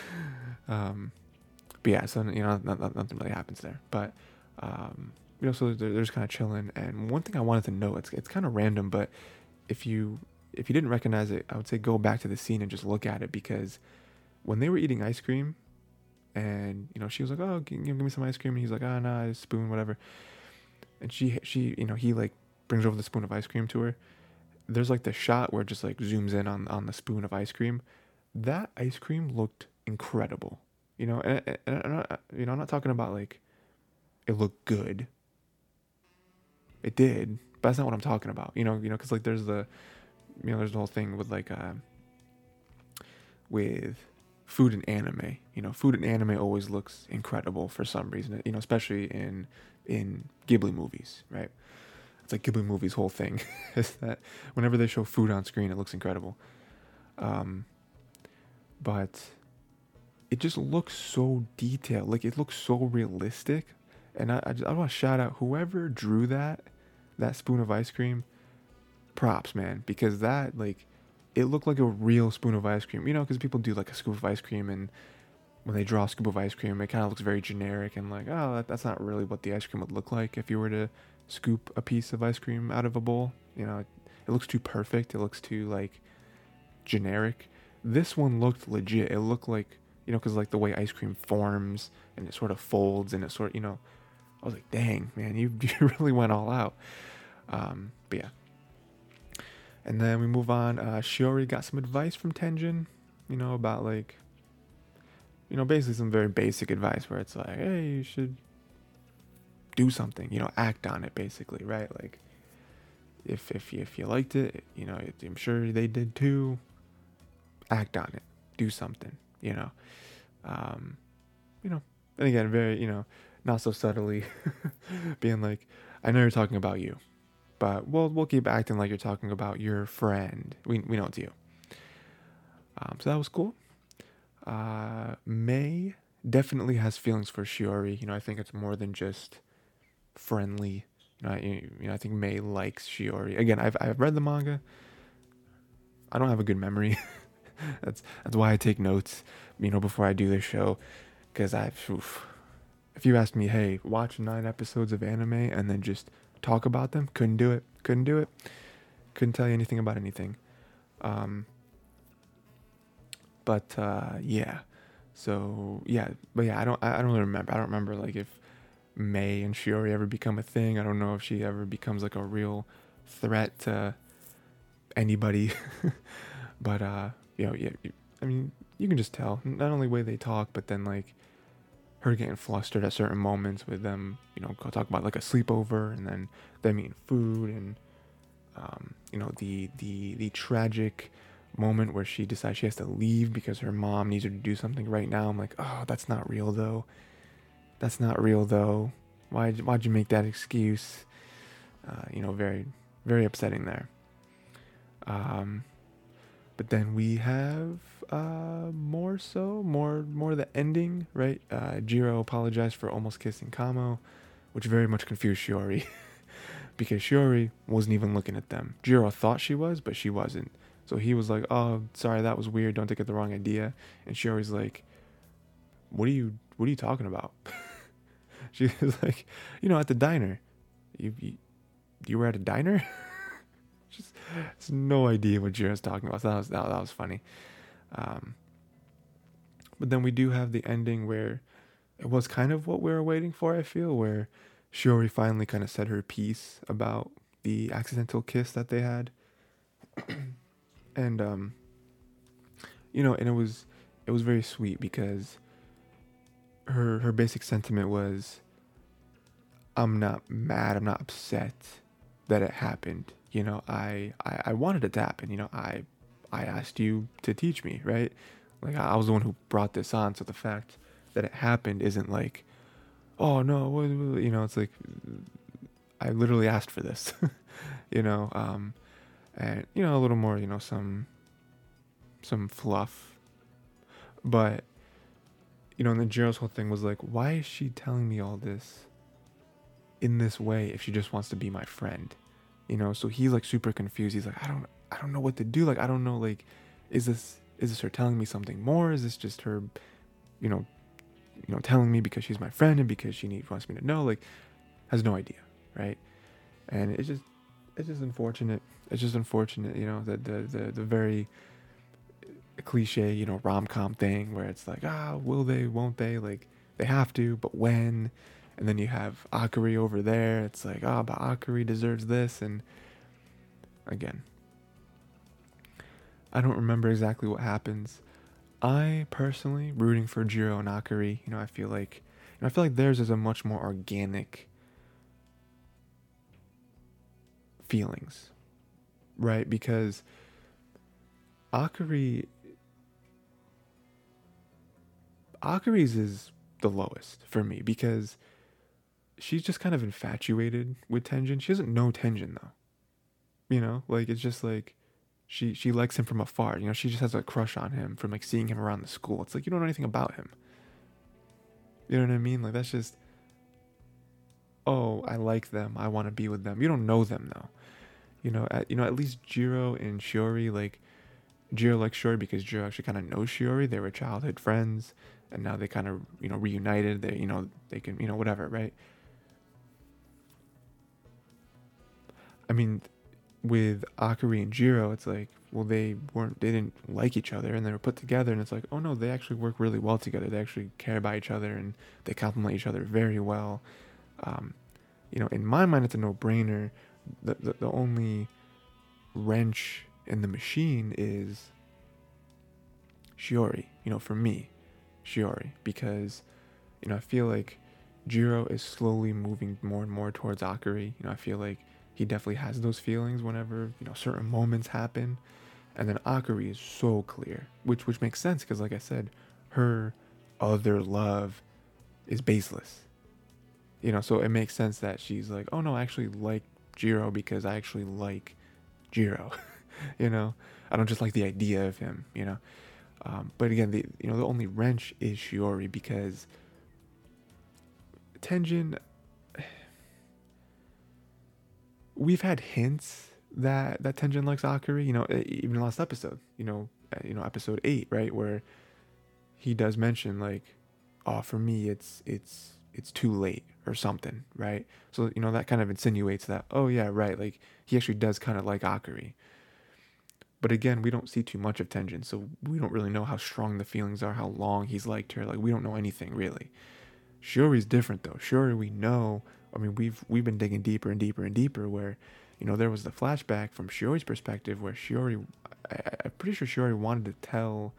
um, but yeah, so you know, not, not, nothing really happens there, but um, you know, so they're, they're just kind of chilling. And one thing I wanted to know, it's it's kind of random, but if you if you didn't recognize it, I would say go back to the scene and just look at it because when they were eating ice cream, and you know she was like, "Oh, give, give me some ice cream." And he's like, "Ah, oh, nah, spoon, whatever." And she she you know he like brings over the spoon of ice cream to her. There's like the shot where it just like zooms in on on the spoon of ice cream. That ice cream looked incredible, you know. And, and, and you know, I'm not talking about like it looked good. It did, but that's not what I'm talking about. You know, you know, because like there's the, you know, there's the whole thing with like, uh, with food and anime. You know, food and anime always looks incredible for some reason. You know, especially in in Ghibli movies, right? It's like Ghibli movies' whole thing is that whenever they show food on screen, it looks incredible. Um, but it just looks so detailed. Like it looks so realistic. And I, I, just, I want to shout out whoever drew that, that spoon of ice cream. Props, man, because that like, it looked like a real spoon of ice cream. You know, because people do like a scoop of ice cream, and when they draw a scoop of ice cream, it kind of looks very generic and like, oh, that, that's not really what the ice cream would look like if you were to scoop a piece of ice cream out of a bowl. You know, it, it looks too perfect. It looks too like generic. This one looked legit. It looked like you know, because like the way ice cream forms and it sort of folds and it sort, of you know, I was like, dang, man, you, you really went all out. Um, but yeah. And then we move on. Uh, Shiori got some advice from Tenjin, you know, about like, you know, basically some very basic advice where it's like, hey, you should do something, you know, act on it, basically, right? Like, if if you, if you liked it, you know, I'm sure they did too. Act on it, do something, you know, um, you know, and again, very, you know, not so subtly being like, I know you're talking about you, but we'll we'll keep acting like you're talking about your friend. We we know it's you. Um, so that was cool. Uh, Mei definitely has feelings for Shiori. You know, I think it's more than just friendly. You know, I, you know, I think Mei likes Shiori. Again, I've I've read the manga. I don't have a good memory. that's that's why I take notes. You know, before I do this show, because I've oof, if you asked me, hey, watch nine episodes of anime and then just talk about them, couldn't do it. Couldn't do it. Couldn't tell you anything about anything. Um, but uh, yeah, so yeah, but yeah, I don't, I don't really remember. I don't remember like if Mei and Shiori ever become a thing. I don't know if she ever becomes like a real threat to anybody. but uh, you know, yeah, I mean, you can just tell not only way they talk, but then like her getting flustered at certain moments with them, you know, talk about like a sleepover and then them eating food and um, you know, the the the tragic moment where she decides she has to leave because her mom needs her to do something right now. I'm like, oh, that's not real though. That's not real though. Why why'd you make that excuse? Uh, you know, very very upsetting there. Um, but then we have uh, more so, more more the ending, right? Uh, Jiro apologized for almost kissing Kamo, which very much confused Shiori. because Shiori wasn't even looking at them. Jiro thought she was, but she wasn't. So he was like, "Oh, sorry, that was weird. Don't take it the wrong idea." And Shiori's like, "What are you? What are you talking about?" she was like, "You know, at the diner. You you, you were at a diner." just has no idea what Jiro's talking about. So that was that, that was funny. Um, but then we do have the ending where it was kind of what we were waiting for. I feel where Shiori finally kind of said her piece about the accidental kiss that they had, and um, you know, and it was it was very sweet because her her basic sentiment was, I'm not mad, I'm not upset that it happened you know, I, I, I wanted it to happen. You know, I, I asked you to teach me, right? Like I was the one who brought this on. So the fact that it happened isn't like, oh no, you know, it's like I literally asked for this, you know, um, and you know a little more, you know, some, some fluff, but you know, and then Jiro's whole thing was like, why is she telling me all this in this way if she just wants to be my friend? you know so he's like super confused he's like i don't i don't know what to do like i don't know like is this is this her telling me something more is this just her you know you know telling me because she's my friend and because she needs wants me to know like has no idea right and it's just it's just unfortunate it's just unfortunate you know that the the, the very cliche, you know, rom com thing where it's like, ah, will they, won't they? Like, they have to, but when? And then you have Akari over there. It's like, ah, oh, but Akari deserves this. And again, I don't remember exactly what happens. I personally rooting for Jiro and Akari. You know, I feel like, you know, I feel like theirs is a much more organic feelings, right? Because Akari Akari's is the lowest for me because she's just kind of infatuated with Tenjin. She doesn't know Tenjin though. You know, like it's just like she she likes him from afar. You know, she just has a crush on him from like seeing him around the school. It's like you don't know anything about him. You know what I mean? Like that's just oh, I like them. I want to be with them. You don't know them though. You know, at, you know at least Jiro and Shiori like Jiro likes Shiori because Jiro actually kind of knows Shiori. They were childhood friends, and now they kind of you know reunited. They you know they can you know whatever right. I mean, with Akari and Jiro, it's like well they weren't they didn't like each other and they were put together and it's like oh no they actually work really well together. They actually care about each other and they complement each other very well. Um, you know, in my mind, it's a no-brainer. The, the the only wrench in the machine is Shiori. You know, for me, Shiori, because you know I feel like Jiro is slowly moving more and more towards Akari. You know, I feel like he definitely has those feelings whenever you know certain moments happen, and then Akari is so clear, which which makes sense because, like I said, her other love is baseless. You know, so it makes sense that she's like, oh no, I actually like Jiro because I actually like Jiro. you know, I don't just like the idea of him. You know, um, but again, the you know the only wrench is Shiori because Tenjin. We've had hints that that Tenjin likes Akari. You know, even last episode. You know, you know, episode eight, right, where he does mention like, oh, for me, it's it's it's too late or something, right? So you know that kind of insinuates that oh yeah, right, like he actually does kind of like Akari. But again, we don't see too much of Tenjin, so we don't really know how strong the feelings are, how long he's liked her. Like we don't know anything really. Shiori's different though. Shiori, we know. I mean, we've we've been digging deeper and deeper and deeper. Where, you know, there was the flashback from Shiori's perspective, where Shiori, I, I'm pretty sure Shiori wanted to tell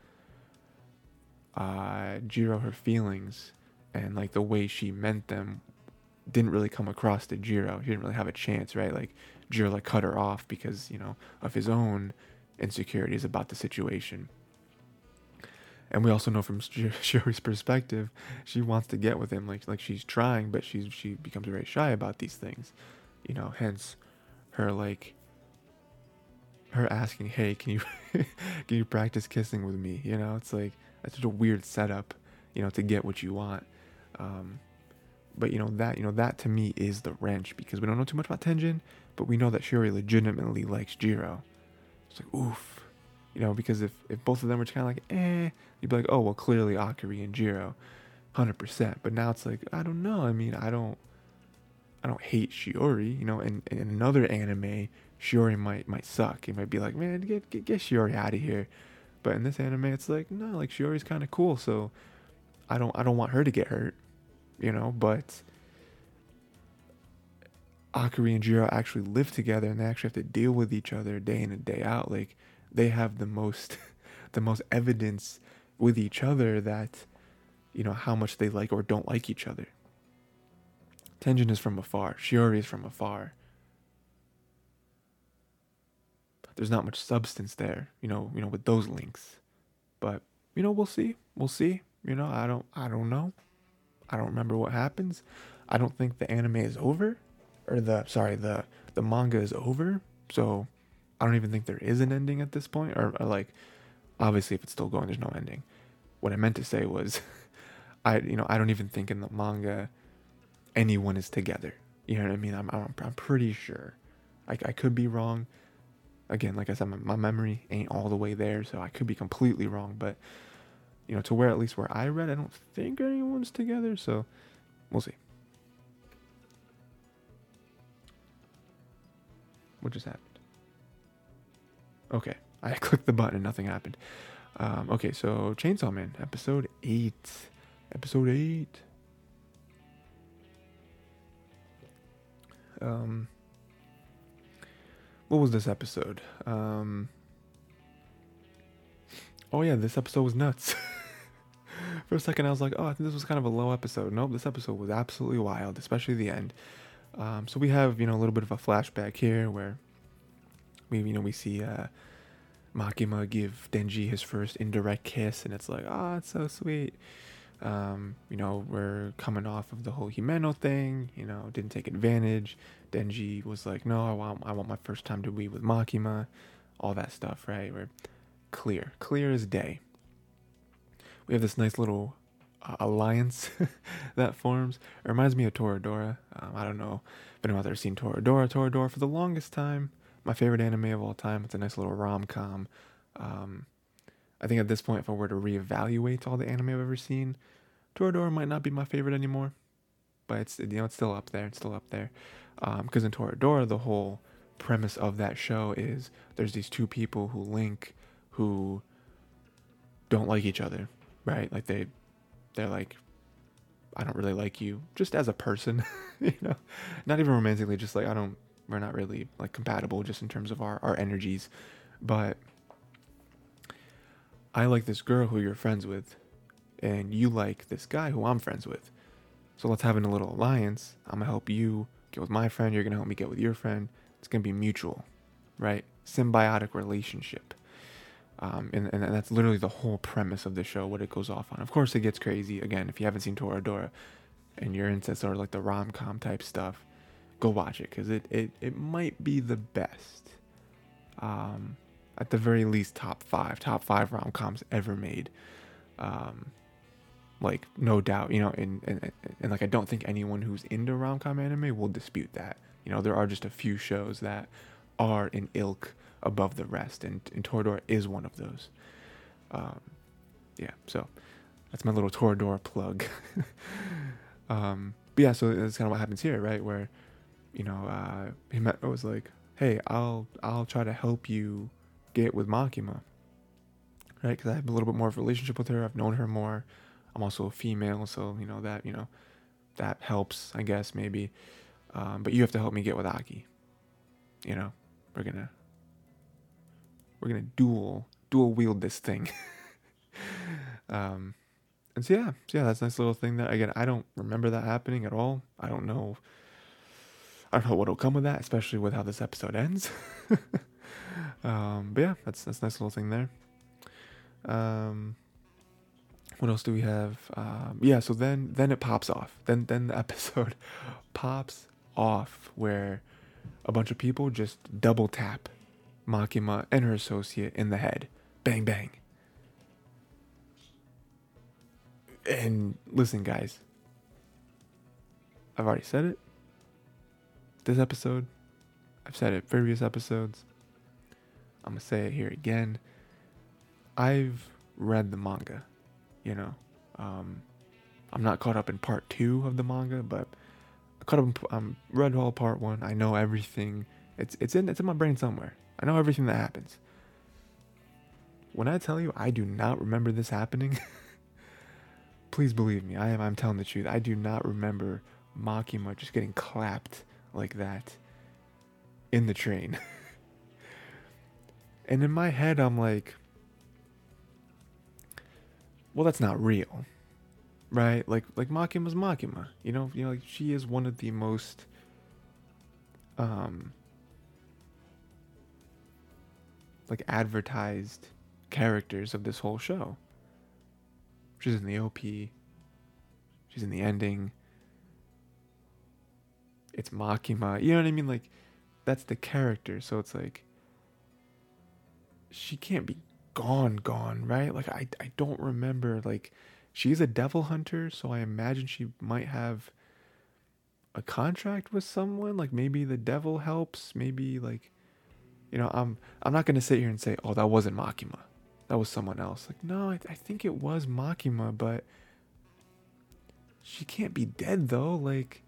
uh, Jiro her feelings and like the way she meant them didn't really come across to Jiro. He didn't really have a chance, right? Like Jiro like cut her off because, you know, of his own insecurities about the situation. And we also know from Shiori's perspective, she wants to get with him, like like she's trying, but she's she becomes very shy about these things, you know. Hence, her like her asking, "Hey, can you can you practice kissing with me?" You know, it's like that's such a weird setup, you know, to get what you want. Um, but you know that you know that to me is the wrench because we don't know too much about Tenjin, but we know that Shiori legitimately likes Jiro. It's like oof, you know, because if if both of them were kind of like eh, you'd be like oh well clearly Akari and Jiro, hundred percent. But now it's like I don't know. I mean I don't I don't hate Shiori. You know, in, in another anime, Shiori might might suck. It might be like man get get, get Shiori out of here. But in this anime, it's like no, like Shiori's kind of cool. So I don't I don't want her to get hurt you know, but Akari and Jiro actually live together and they actually have to deal with each other day in and day out. Like they have the most the most evidence with each other that you know how much they like or don't like each other. Tenjin is from afar. Shiori is from afar. There's not much substance there, you know, you know, with those links. But, you know, we'll see. We'll see. You know, I don't I don't know. I don't remember what happens. I don't think the anime is over, or the sorry the the manga is over. So I don't even think there is an ending at this point, or, or like obviously if it's still going, there's no ending. What I meant to say was, I you know I don't even think in the manga anyone is together. You know what I mean? I'm I'm, I'm pretty sure. I, I could be wrong. Again, like I said, my, my memory ain't all the way there, so I could be completely wrong, but you know, to where at least where I read, I don't think anyone's together. So we'll see. What just happened? Okay, I clicked the button and nothing happened. Um, okay, so Chainsaw Man, episode eight. Episode eight. Um, what was this episode? Um, oh yeah, this episode was nuts. For a second, I was like, oh, I think this was kind of a low episode. Nope, this episode was absolutely wild, especially the end. Um, so we have you know a little bit of a flashback here where we you know we see uh, Makima give Denji his first indirect kiss, and it's like, oh, it's so sweet. Um, you know, we're coming off of the whole Himeno thing. You know, didn't take advantage. Denji was like, no, I want I want my first time to be with Makima. All that stuff, right? We're clear, clear as day. We have this nice little uh, alliance that forms. It reminds me of Toradora. Um, I don't know if anyone's ever seen Toradora. Toradora, for the longest time, my favorite anime of all time. It's a nice little rom com. Um, I think at this point, if I were to reevaluate all the anime I've ever seen, Toradora might not be my favorite anymore. But it's you know it's still up there. It's still up there. Because um, in Toradora, the whole premise of that show is there's these two people who link who don't like each other, right? Like they they're like I don't really like you just as a person, you know, not even romantically, just like I don't we're not really like compatible just in terms of our, our energies. But I like this girl who you're friends with, and you like this guy who I'm friends with. So let's have a little alliance. I'm gonna help you get with my friend, you're gonna help me get with your friend. It's gonna be mutual, right? Symbiotic relationship. Um, and, and that's literally the whole premise of the show, what it goes off on. Of course, it gets crazy. Again, if you haven't seen Toradora and you're into sort of like the rom com type stuff, go watch it because it, it, it might be the best. Um, at the very least, top five, top five rom coms ever made. Um, like no doubt, you know, and, and and like I don't think anyone who's into rom com anime will dispute that. You know, there are just a few shows that are in ilk above the rest, and, and Toradora is one of those. Um, yeah, so that's my little Toradora plug. um, but yeah, so that's kind of what happens here, right? Where you know, uh, Himeno was like, "Hey, I'll I'll try to help you get with Makima, right? Because I have a little bit more of a relationship with her. I've known her more. I'm also a female, so you know that you know that helps, I guess maybe. Um, but you have to help me get with Aki. You know, we're gonna we're gonna dual dual wield this thing. um, and so yeah, so yeah, that's a nice little thing that again I don't remember that happening at all. I don't know I don't know what'll come of that, especially with how this episode ends. um, but yeah, that's that's a nice little thing there. Um, what else do we have? Um, yeah, so then then it pops off. Then then the episode pops off where a bunch of people just double tap Makima and her associate in the head. Bang bang. And listen, guys. I've already said it this episode. I've said it previous episodes. I'm gonna say it here again. I've read the manga, you know. Um, I'm not caught up in part two of the manga, but I caught up. In, um, read all part one. I know everything. It's it's in it's in my brain somewhere. I know everything that happens. When I tell you I do not remember this happening, please believe me. I am I'm telling the truth. I do not remember Makima just getting clapped like that in the train. and in my head, I'm like, well, that's not real, right? Like, like Makima's Makima. You know, you know, like she is one of the most, um, like advertised characters of this whole show. She's in the OP. She's in the ending it's Makima. You know what I mean? Like that's the character. So it's like she can't be gone gone, right? Like I I don't remember like she's a devil hunter, so I imagine she might have a contract with someone, like maybe the devil helps, maybe like you know, I'm I'm not gonna sit here and say, oh, that wasn't Makima, that was someone else. Like, no, I, I think it was Makima, but she can't be dead though. Like,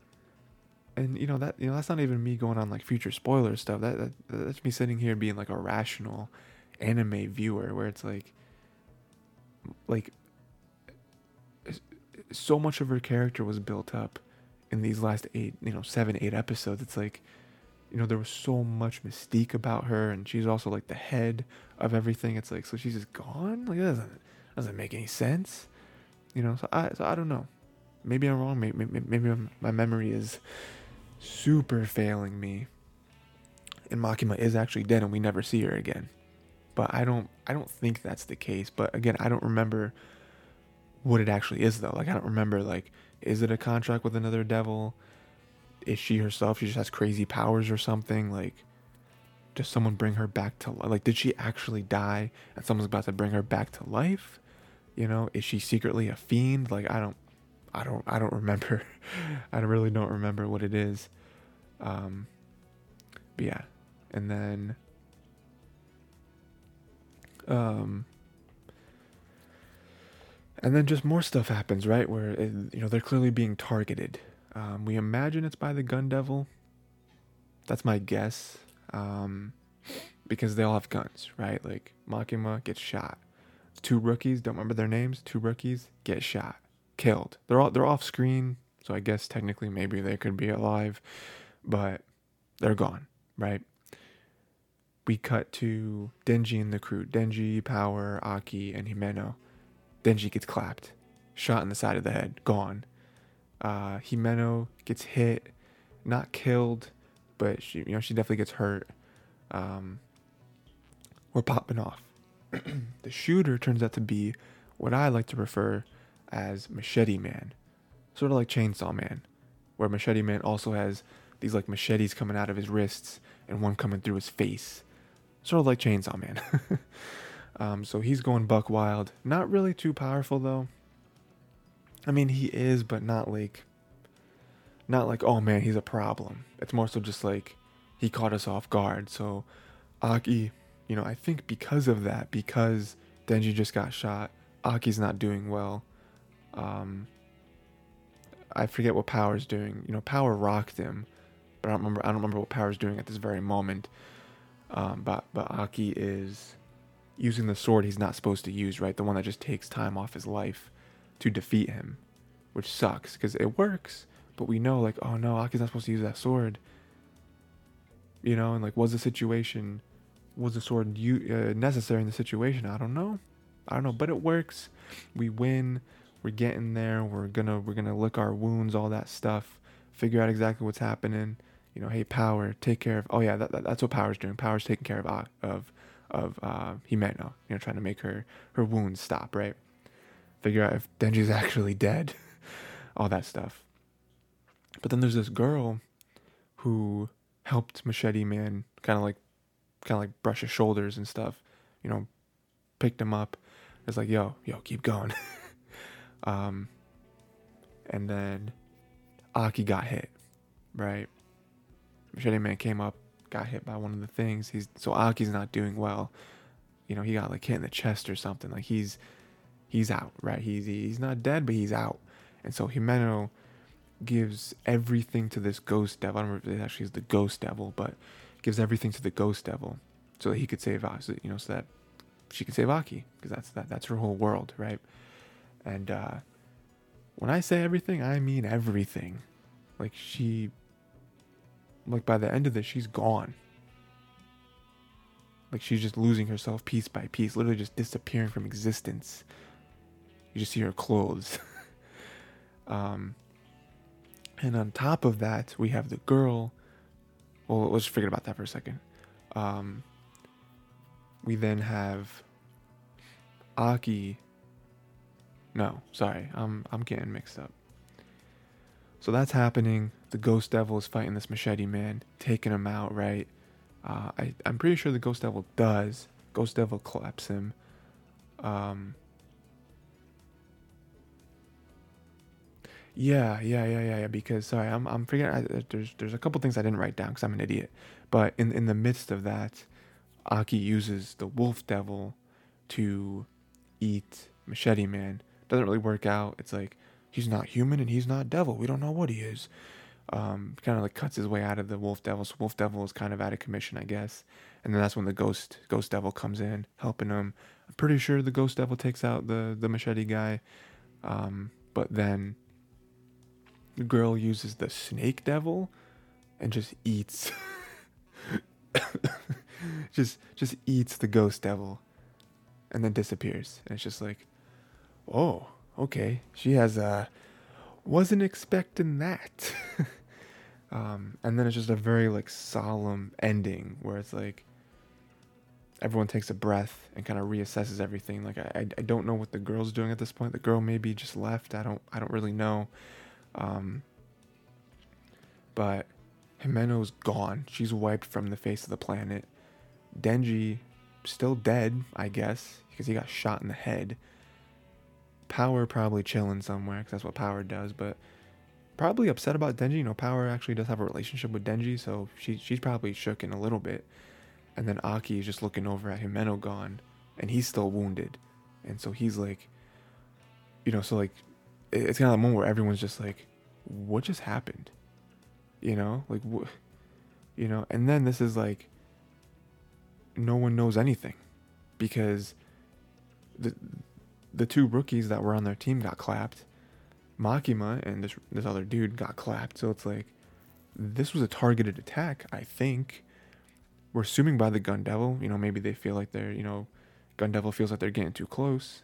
and you know that you know that's not even me going on like future spoiler stuff. That, that that's me sitting here being like a rational anime viewer, where it's like, like so much of her character was built up in these last eight, you know, seven, eight episodes. It's like, you know, there was so much mystique about her, and she's also like the head of everything. It's like, so she's just gone. Like that doesn't doesn't make any sense, you know. So I so I don't know. Maybe I'm wrong. Maybe maybe, maybe my memory is super failing me. And Makima is actually dead, and we never see her again. But I don't I don't think that's the case. But again, I don't remember what it actually is though. Like I don't remember like is it a contract with another devil? Is she herself? She just has crazy powers or something? Like does someone bring her back to life? Like did she actually die and someone's about to bring her back to life? You know, is she secretly a fiend? Like I don't I don't I don't remember. I really don't remember what it is. Um but yeah. And then um and then just more stuff happens, right? Where it, you know they're clearly being targeted. Um, we imagine it's by the Gun Devil. That's my guess, um, because they all have guns, right? Like Makima gets shot. Two rookies, don't remember their names. Two rookies get shot, killed. They're all they're off screen, so I guess technically maybe they could be alive, but they're gone, right? We cut to Denji and the crew. Denji, Power, Aki, and Himeno Denji gets clapped, shot in the side of the head, gone. Uh, Himeno gets hit, not killed, but she, you know, she definitely gets hurt. Um, we're popping off. the shooter turns out to be what I like to refer as Machete Man, sort of like Chainsaw Man, where Machete Man also has these like machetes coming out of his wrists and one coming through his face, sort of like Chainsaw Man. Um, so he's going buck wild. Not really too powerful though. I mean, he is, but not like, not like, oh man, he's a problem. It's more so just like he caught us off guard. So Aki, you know, I think because of that, because Denji just got shot, Aki's not doing well. Um, I forget what Power's doing. You know, Power rocked him, but I don't remember. I don't remember what Power's doing at this very moment. Um, but but Aki is using the sword he's not supposed to use, right? The one that just takes time off his life to defeat him, which sucks because it works, but we know like, oh no, Aki's not supposed to use that sword. You know, and like, was the situation, was the sword u- uh, necessary in the situation? I don't know, I don't know, but it works. We win. We're getting there. We're gonna we're gonna lick our wounds, all that stuff. Figure out exactly what's happening. You know, hey, power, take care of. Oh yeah, that, that that's what power's doing. Power's taking care of of of uh, Himeno, you know, trying to make her her wounds stop, right? Figure out if Denji's actually dead, all that stuff. But then there's this girl who helped Machete Man kind of like kind of like brush his shoulders and stuff, you know, picked him up. It's like, yo, yo, keep going. um, and then Aki got hit, right? Machete Man came up, got hit by one of the things. He's so Aki's not doing well. You know, he got like hit in the chest or something. Like he's he's out, right? He's he's not dead, but he's out. And so Himeno gives everything to this ghost devil. I don't remember if it actually is the ghost devil, but gives everything to the ghost devil so that he could save Aki. You know, so that she could save Aki because that's that that's her whole world, right? And uh, when I say everything, I mean everything. Like she like by the end of this, she's gone. Like she's just losing herself piece by piece, literally just disappearing from existence. You just see her clothes. um, and on top of that, we have the girl. Well, let's forget about that for a second. Um, we then have Aki. No, sorry, I'm I'm getting mixed up. So that's happening. The Ghost Devil is fighting this Machete Man, taking him out, right? Uh, I, I'm pretty sure the Ghost Devil does. Ghost Devil claps him. Um, yeah, yeah, yeah, yeah, yeah. Because sorry, I'm I'm forgetting. I, there's there's a couple things I didn't write down because I'm an idiot. But in in the midst of that, Aki uses the Wolf Devil to eat Machete Man. Doesn't really work out. It's like he's not human and he's not devil. We don't know what he is. Um, kind of like cuts his way out of the Wolf Devil. So Wolf Devil is kind of out of commission, I guess. and then that's when the ghost ghost devil comes in helping him. I'm pretty sure the ghost devil takes out the the machete guy, um, but then the girl uses the snake devil and just eats just just eats the ghost devil and then disappears and it's just like oh okay she has a wasn't expecting that um, and then it's just a very like solemn ending where it's like everyone takes a breath and kind of reassesses everything like I, I don't know what the girl's doing at this point the girl maybe just left i don't i don't really know um, but Himeno's gone. She's wiped from the face of the planet. Denji, still dead, I guess, because he got shot in the head. Power probably chilling somewhere, because that's what Power does, but probably upset about Denji. You know, Power actually does have a relationship with Denji, so she, she's probably shook in a little bit. And then Aki is just looking over at Himeno gone, and he's still wounded. And so he's like, you know, so like, it's kind of the moment where everyone's just like, what just happened? You know, like, wh- you know, and then this is like, no one knows anything because the the two rookies that were on their team got clapped. Makima and this this other dude got clapped. So it's like this was a targeted attack, I think. We're assuming by the Gun Devil, you know, maybe they feel like they're, you know, Gun Devil feels like they're getting too close.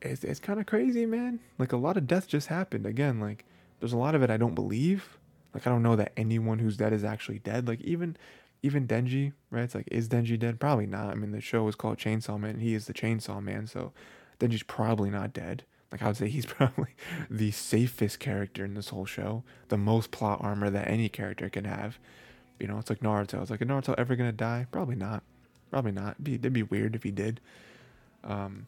It's it's kind of crazy, man. Like a lot of death just happened. Again, like there's a lot of it I don't believe. Like I don't know that anyone who's dead is actually dead. Like even even Denji, right? It's like is Denji dead? Probably not. I mean, the show is called Chainsaw Man. he is the Chainsaw Man, so Denji's probably not dead. Like I would say he's probably the safest character in this whole show. The most plot armor that any character can have. You know, it's like Naruto. It's like, is Naruto ever gonna die? Probably not. Probably not. It'd be, it'd be weird if he did. Um,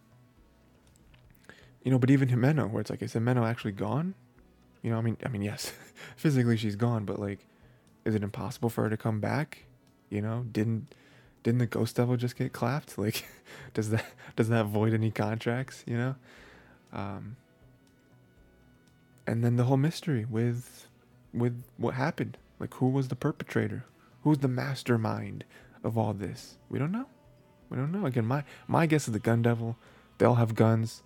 you know, but even Himeno, where it's like, is Himeno actually gone? You know, I mean, I mean, yes, physically she's gone, but like, is it impossible for her to come back? You know, didn't didn't the Ghost Devil just get clapped? Like, does that does that void any contracts? You know, um, and then the whole mystery with with what happened. Like, who was the perpetrator? Who's the mastermind of all this? We don't know. We don't know. Again, my my guess is the Gun Devil. They all have guns.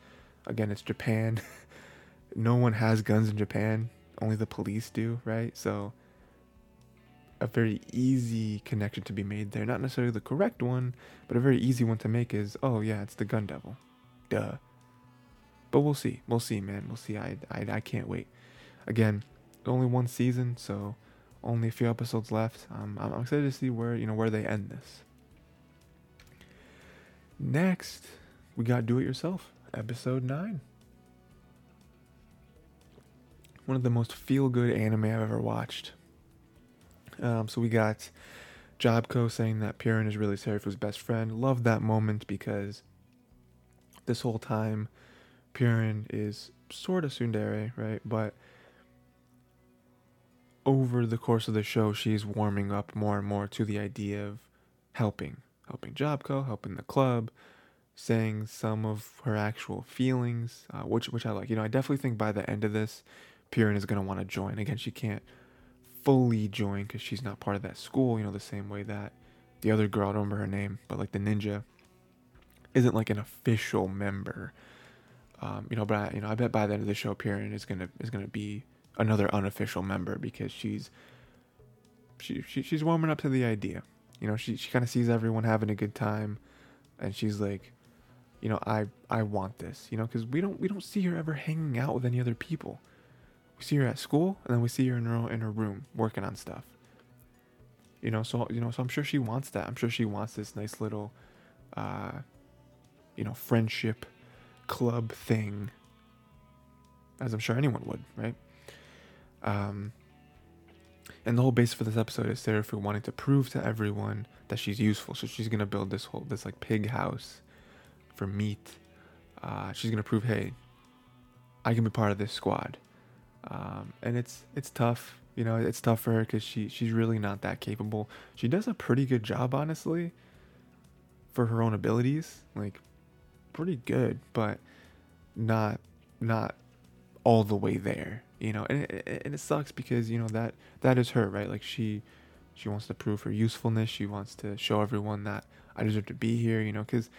Again, it's Japan. no one has guns in Japan. Only the police do, right? So a very easy connection to be made there. Not necessarily the correct one, but a very easy one to make is, oh yeah, it's the gun devil. Duh. But we'll see. We'll see, man. We'll see. I I, I can't wait. Again, only one season, so only a few episodes left. Um, I'm excited to see where you know where they end this. Next, we got Do It Yourself, episode nine. one of the most feel good anime I've ever watched. Um, so we got Jobco saying that Purin is really Seraph's best friend. Love that moment because this whole time Purin is sort of tsundere, right? But over the course of the show, she's warming up more and more to the idea of helping, helping Jobco, helping the club, saying some of her actual feelings, uh, which which I like. You know, I definitely think by the end of this, Purin is to want to join. Again, she can't fully join because she's not part of that school, you know, the same way that the other girl, I don't remember her name, but like the ninja, isn't like an official member. Um, you know, but I, you know, I bet by the end of the show, Purin is gonna is gonna be another unofficial member because she's she, she she's warming up to the idea. You know, she she kind of sees everyone having a good time, and she's like, you know, I I want this. You know, because we don't we don't see her ever hanging out with any other people we see her at school and then we see her in her in her room working on stuff you know so you know so i'm sure she wants that i'm sure she wants this nice little uh you know friendship club thing as i'm sure anyone would right um and the whole base for this episode is Seraphu wanting to prove to everyone that she's useful. So she's gonna build this whole this like pig house for meat. Uh, she's gonna prove, hey, I can be part of this squad um, and it's it's tough. You know, it's tough for her because she she's really not that capable. She does a pretty good job, honestly, for her own abilities. Like, pretty good, but not not all the way there. You know, and it, and it sucks because you know that that is her, right? Like she She wants to prove her usefulness. She wants to show everyone that I deserve to be here, you know, because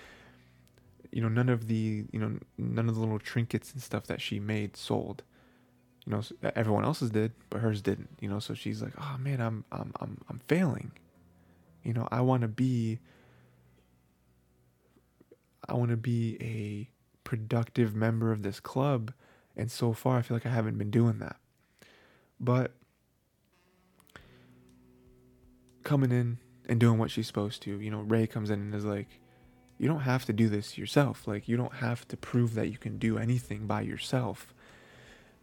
you know none of the you know none of the little trinkets and stuff that she made sold you know everyone else's did but hers didn't you know? So she's like oh man i'm i'm i'm, I'm failing. You know i want to be i want to be a productive member of this club and so far i feel like i haven't been doing that. But coming in and doing what she's supposed to you know ray comes in and is like you don't have to do this yourself. Like, you don't have to prove that you can do anything by yourself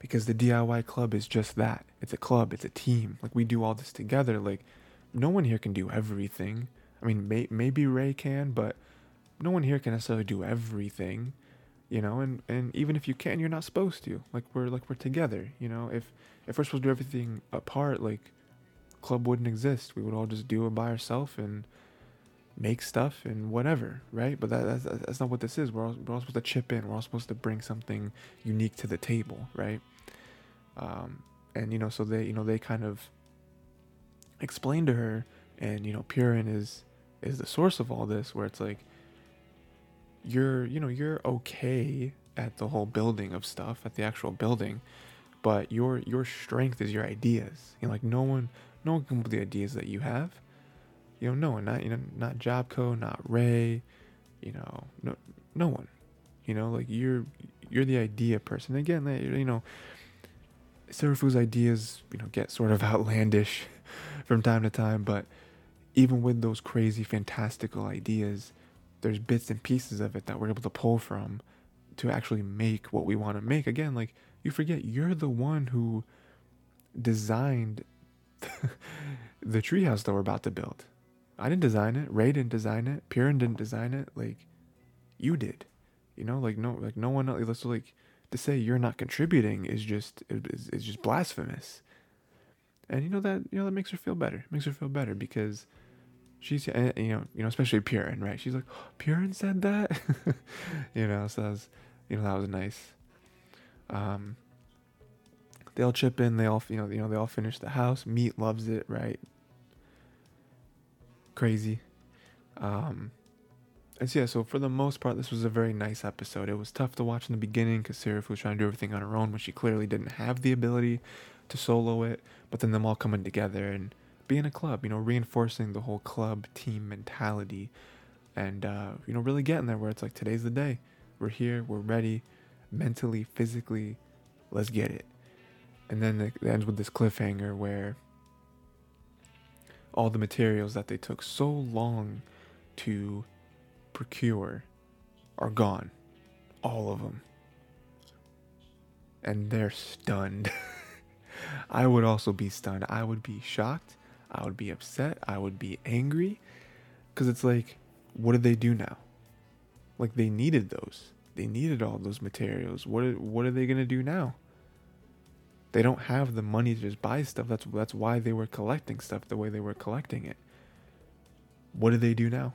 because the DIY club is just that. It's a club, it's a team. Like, we do all this together. Like, no one here can do everything. I mean, may- maybe Ray can, but no one here can necessarily do everything, you know. And and even if you can, you're not supposed to. Like we're like we're together, you know. If if we're supposed to do everything apart, like club wouldn't exist. We would all just do it by ourselves and make stuff and whatever, right? But that, that's, that's not what this is. We're all, we're all supposed to chip in. We're all supposed to bring something unique to the table, right? Um, and you know, so they, you know, they kind of explain to her, and you know, Purin is is the source of all this, where it's like you're, you know, you're okay at the whole building of stuff, at the actual building, but your your strength is your ideas. You know, like no one, no one can with the ideas that you have you know, no one, not you know, not Jobco, not Ray, you know, no, no one. You know, like you're you're the idea person. Again, you know, Serafu's ideas, you know, get sort of outlandish from time to time, but even with those crazy, fantastical ideas, there's bits and pieces of it that we're able to pull from to actually make what we want to make. Again, like you forget you're the one who designed the treehouse that we're about to build. I didn't design it. Ray didn't design it. Purin didn't design it. Like, you did. You know, like no, like no one else. So like to say you're not contributing is just is, is just blasphemous. And you know that you know that makes her feel better. It makes her feel better because she's eh, you know you know especially Purin, right? She's like, oh, Purin said that, you know. So that was you know that was nice. Um, they all chip in. They all you know you know they all finish the house. Meat loves it, right? crazy. Um, and so, yeah, so for the most part, this was a very nice episode. It was tough to watch in the beginning because Seraph was trying to do everything on her own when she clearly didn't have the ability to solo it. But then them all coming together and being a club, you know, reinforcing the whole club team mentality and, uh, you know, really getting there where it's like, today's the day. We're here, we're ready, mentally, physically, let's get it. And then it ends with this cliffhanger where all the materials that they took so long to procure are gone. All of them. And they're stunned. I would also be stunned. I would be shocked. I would be upset. I would be angry. Because it's like, what do they do now? Like, they needed those. They needed all those materials. What are, what are they going to do now? They don't have the money to just buy stuff. That's that's why they were collecting stuff the way they were collecting it. What do they do now?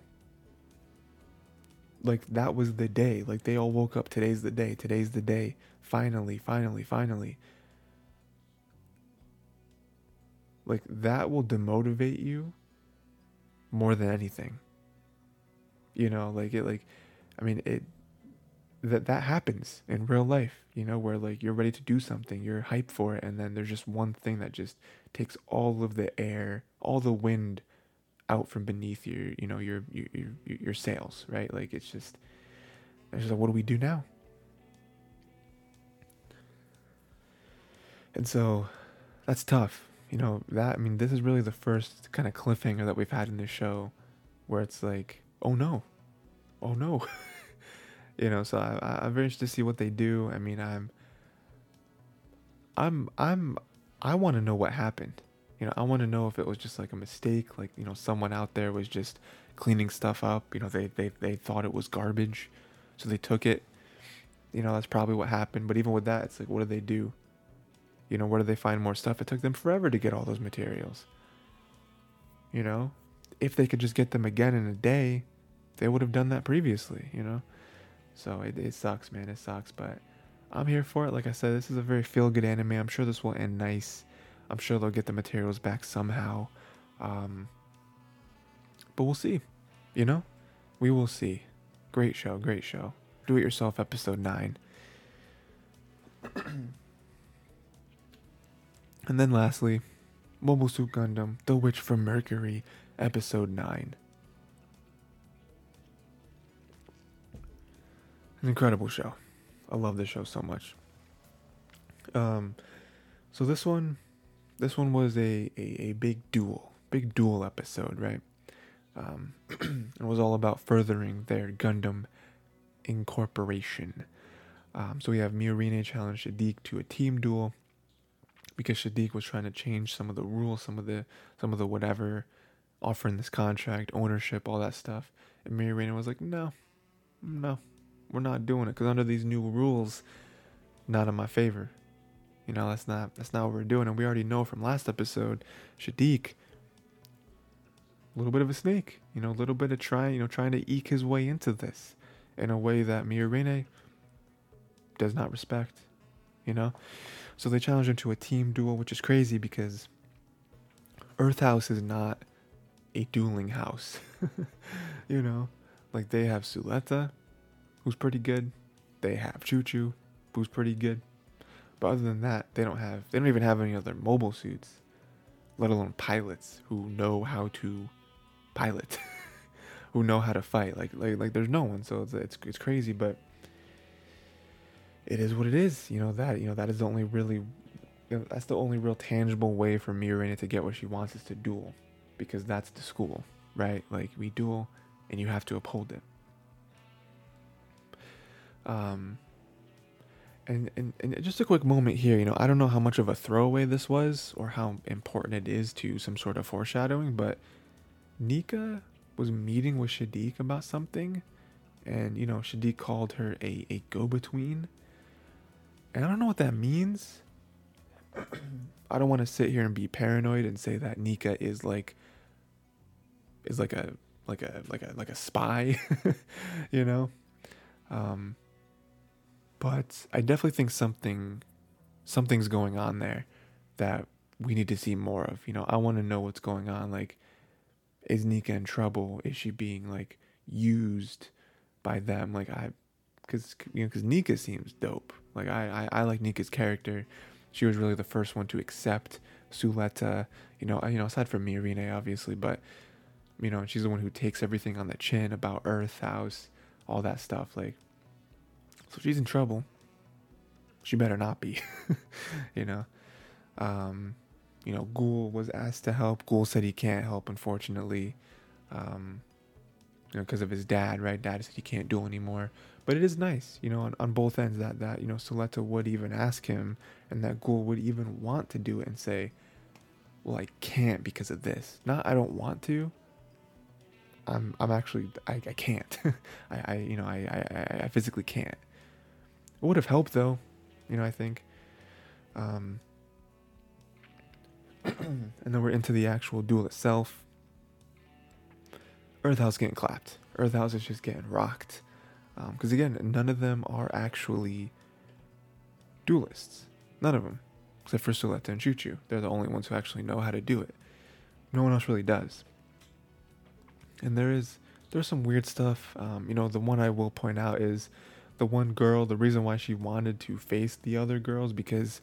Like that was the day. Like they all woke up. Today's the day. Today's the day. Finally, finally, finally. Like that will demotivate you more than anything. You know, like it like I mean it that that happens in real life, you know, where like you're ready to do something, you're hyped for it, and then there's just one thing that just takes all of the air, all the wind out from beneath your, you know, your your your, your sails, right? Like it's just, it's just like, what do we do now? And so, that's tough, you know. That I mean, this is really the first kind of cliffhanger that we've had in this show, where it's like, oh no, oh no. you know so I, i'm very interested to see what they do i mean i'm i'm i'm i want to know what happened you know i want to know if it was just like a mistake like you know someone out there was just cleaning stuff up you know they they, they thought it was garbage so they took it you know that's probably what happened but even with that it's like what do they do you know where do they find more stuff it took them forever to get all those materials you know if they could just get them again in a day they would have done that previously you know so it, it sucks, man. It sucks, but I'm here for it. Like I said, this is a very feel good anime. I'm sure this will end nice. I'm sure they'll get the materials back somehow. Um, but we'll see. You know, we will see. Great show, great show. Do it yourself, episode nine. and then lastly, Mobile Suit Gundam: The Witch from Mercury, episode nine. An incredible show. I love this show so much. Um, so this one, this one was a, a, a big duel, big duel episode, right? Um, it was all about furthering their Gundam incorporation. Um, so we have Miorine challenge Shadiq to a team duel because Shadiq was trying to change some of the rules, some of the some of the whatever, offering this contract, ownership, all that stuff. And Miorine was like, no, no, we're not doing it because under these new rules, not in my favor. You know, that's not that's not what we're doing. And we already know from last episode, Shadiq, a little bit of a snake. You know, a little bit of trying, you know, trying to eke his way into this in a way that Miorine does not respect. You know, so they challenge him to a team duel, which is crazy because Earth House is not a dueling house. you know, like they have Suletta, who's pretty good. They have Chuchu, who's pretty good. But other than that, they don't have they don't even have any other mobile suits, let alone pilots who know how to pilot, who know how to fight. Like like like there's no one, so it's it's, it's crazy, but it is what it is. You know that you know that is the only really you know, that's the only real tangible way for Miorine to get what she wants is to duel, because that's the school, right? Like we duel, and you have to uphold it. Um, and, and, and just a quick moment here, you know, I don't know how much of a throwaway this was or how important it is to some sort of foreshadowing, but Nika was meeting with Shadiq about something, and you know, Shadiq called her a, a go between. And I don't know what that means. I don't want to sit here and be paranoid and say that Nika is like is like a like a like a like a spy, you know. Um, but I definitely think something something's going on there that we need to see more of. You know, I want to know what's going on. Like, is Nika in trouble? Is she being like used by them? Like I, because you know, because Nika seems dope. Like I, I, I like Nika's character. She was really the first one to accept Suletta. You know, you know, aside from Miorine, obviously, but you know, she's the one who takes everything on the chin about Earth House, all that stuff. Like, so she's in trouble. She better not be, you know. Um, you know, Guel was asked to help. Guel said he can't help, unfortunately, um, you know, because of his dad. Right, dad said he can't do anymore. But it is nice, you know, on, on both ends that that you know Suletta would even ask him, and that Guel would even want to do it and say, "Well, I can't because of this. Not I don't want to, I'm I'm actually I, I can't. I, I you know I, I I physically can't. It would have helped though, you know I think. Um, and then we're into the actual duel itself. Earth House getting clapped. Earth House is just getting rocked. Because um, again, none of them are actually duelists. None of them, except for Suletta and Chuchu. They're the only ones who actually know how to do it. No one else really does and there is there's some weird stuff. Um, you know, the one I will point out is the one girl. The reason why she wanted to face the other girls because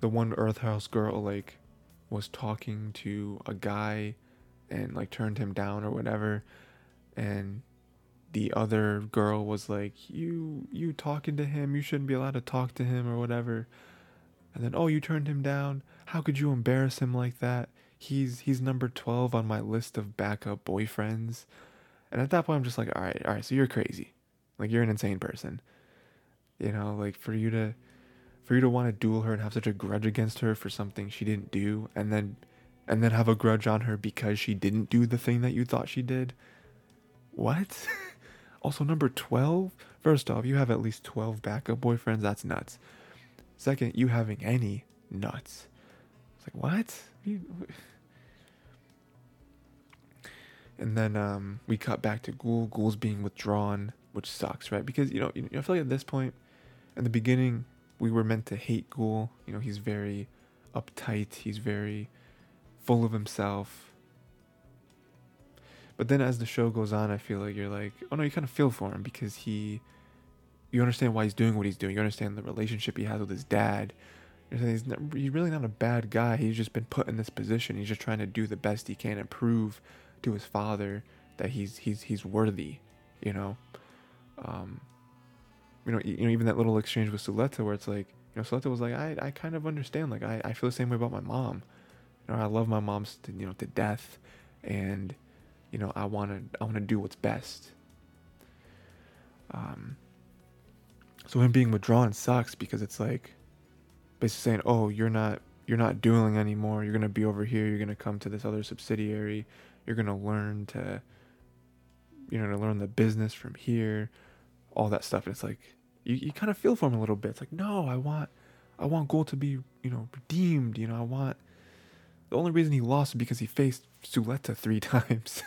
the one Earth House girl like was talking to a guy and like turned him down or whatever, and the other girl was like, "You you talking to him? You shouldn't be allowed to talk to him or whatever." And then, "Oh, you turned him down? How could you embarrass him like that?" he's he's number 12 on my list of backup boyfriends. And at that point I'm just like, "All right, all right, so you're crazy. Like you're an insane person." You know, like for you to for you to want to duel her and have such a grudge against her for something she didn't do and then and then have a grudge on her because she didn't do the thing that you thought she did. What? also number 12? First off, you have at least 12 backup boyfriends. That's nuts. Second, you having any nuts. It's like, what? And then um, we cut back to Guel. Guel's being withdrawn, which sucks, right? Because you know, you know, I feel like at this point, in the beginning, we were meant to hate Guel. You know, he's very uptight. He's very full of himself. But then as the show goes on, I feel like you're like, oh no, you kind of feel for him because he, you understand why he's doing what he's doing. You understand the relationship he has with his dad. He's, not, he's really not a bad guy. He's just been put in this position. He's just trying to do the best he can and prove to his father that he's he's he's worthy. You know, um, you know, you know, even that little exchange with Suletta where it's like, you know, Suletta was like, I, I kind of understand. Like, I, I feel the same way about my mom. You know, I love my mom to, you know, to death. And, you know, I want to, I want to do what's best. Um, so him being withdrawn sucks because it's like, basically saying, oh, you're not, you're not dueling anymore. You're going to be over here. You're going to come to this other subsidiary. You're going to learn to, you know, to learn the business from here all that stuff. And it's like you, you kind of feel for him a little bit. It's like, no, I want I want Gold to be, you know, redeemed. You know, I want the only reason he lost is because he faced Suletta three times.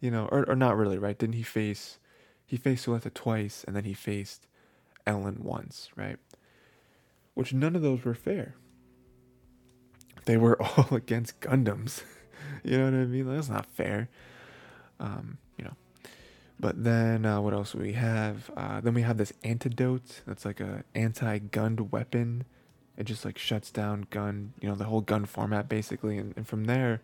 you know, or or not really, right? Didn't he face he faced Suletta twice and then he faced Elan once, right? Which none of those were fair. They were all against Gundams. you know what I mean? That's not fair. Um, you know, but then uh, what else we have? Uh, then we have this antidote. That's like a anti-gunned weapon. It just like shuts down gun, you know, the whole GUND format basically. And, and from there,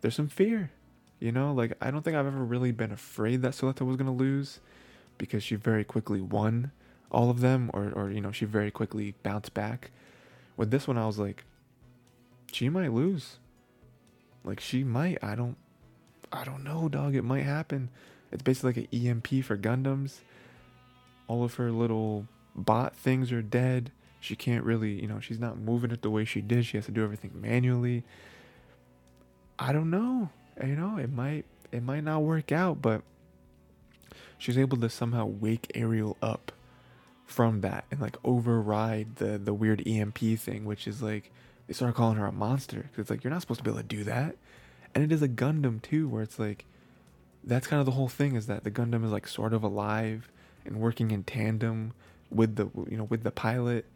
there's some fear. You know, like I don't think I've ever really been afraid that Suletta was gonna lose, because she very quickly won all of them, or or you know she very quickly bounced back. With this one, I was like, she might lose. Like she might. I don't. I don't know, dog. It might happen. It's basically like an EMP for Gundams. All of her little bot things are dead. She can't really, you know, she's not moving it the way she did. She has to do everything manually. I don't know. You know, it might it might not work out, but she's able to somehow wake Aerial up from that and like override the the weird EMP thing, which is like they start calling her a monster because it's like you're not supposed to be able to do that, and it is a Gundam too, where it's like that's kind of the whole thing is that the Gundam is like sort of alive and working in tandem with the you know with the pilot.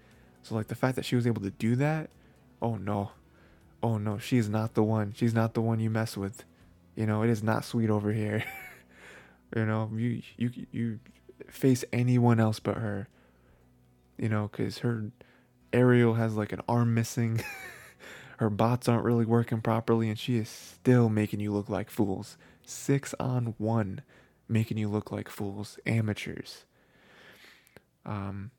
So like the fact that she was able to do that, oh no. Oh no, she's not the one. She's not the one you mess with. You know, it is not sweet over here. you know, you you you face anyone else but her. You know, cuz her Aerial has like an arm missing. her bots aren't really working properly and she is still making you look like fools six on one, making you look like fools, amateurs. Um,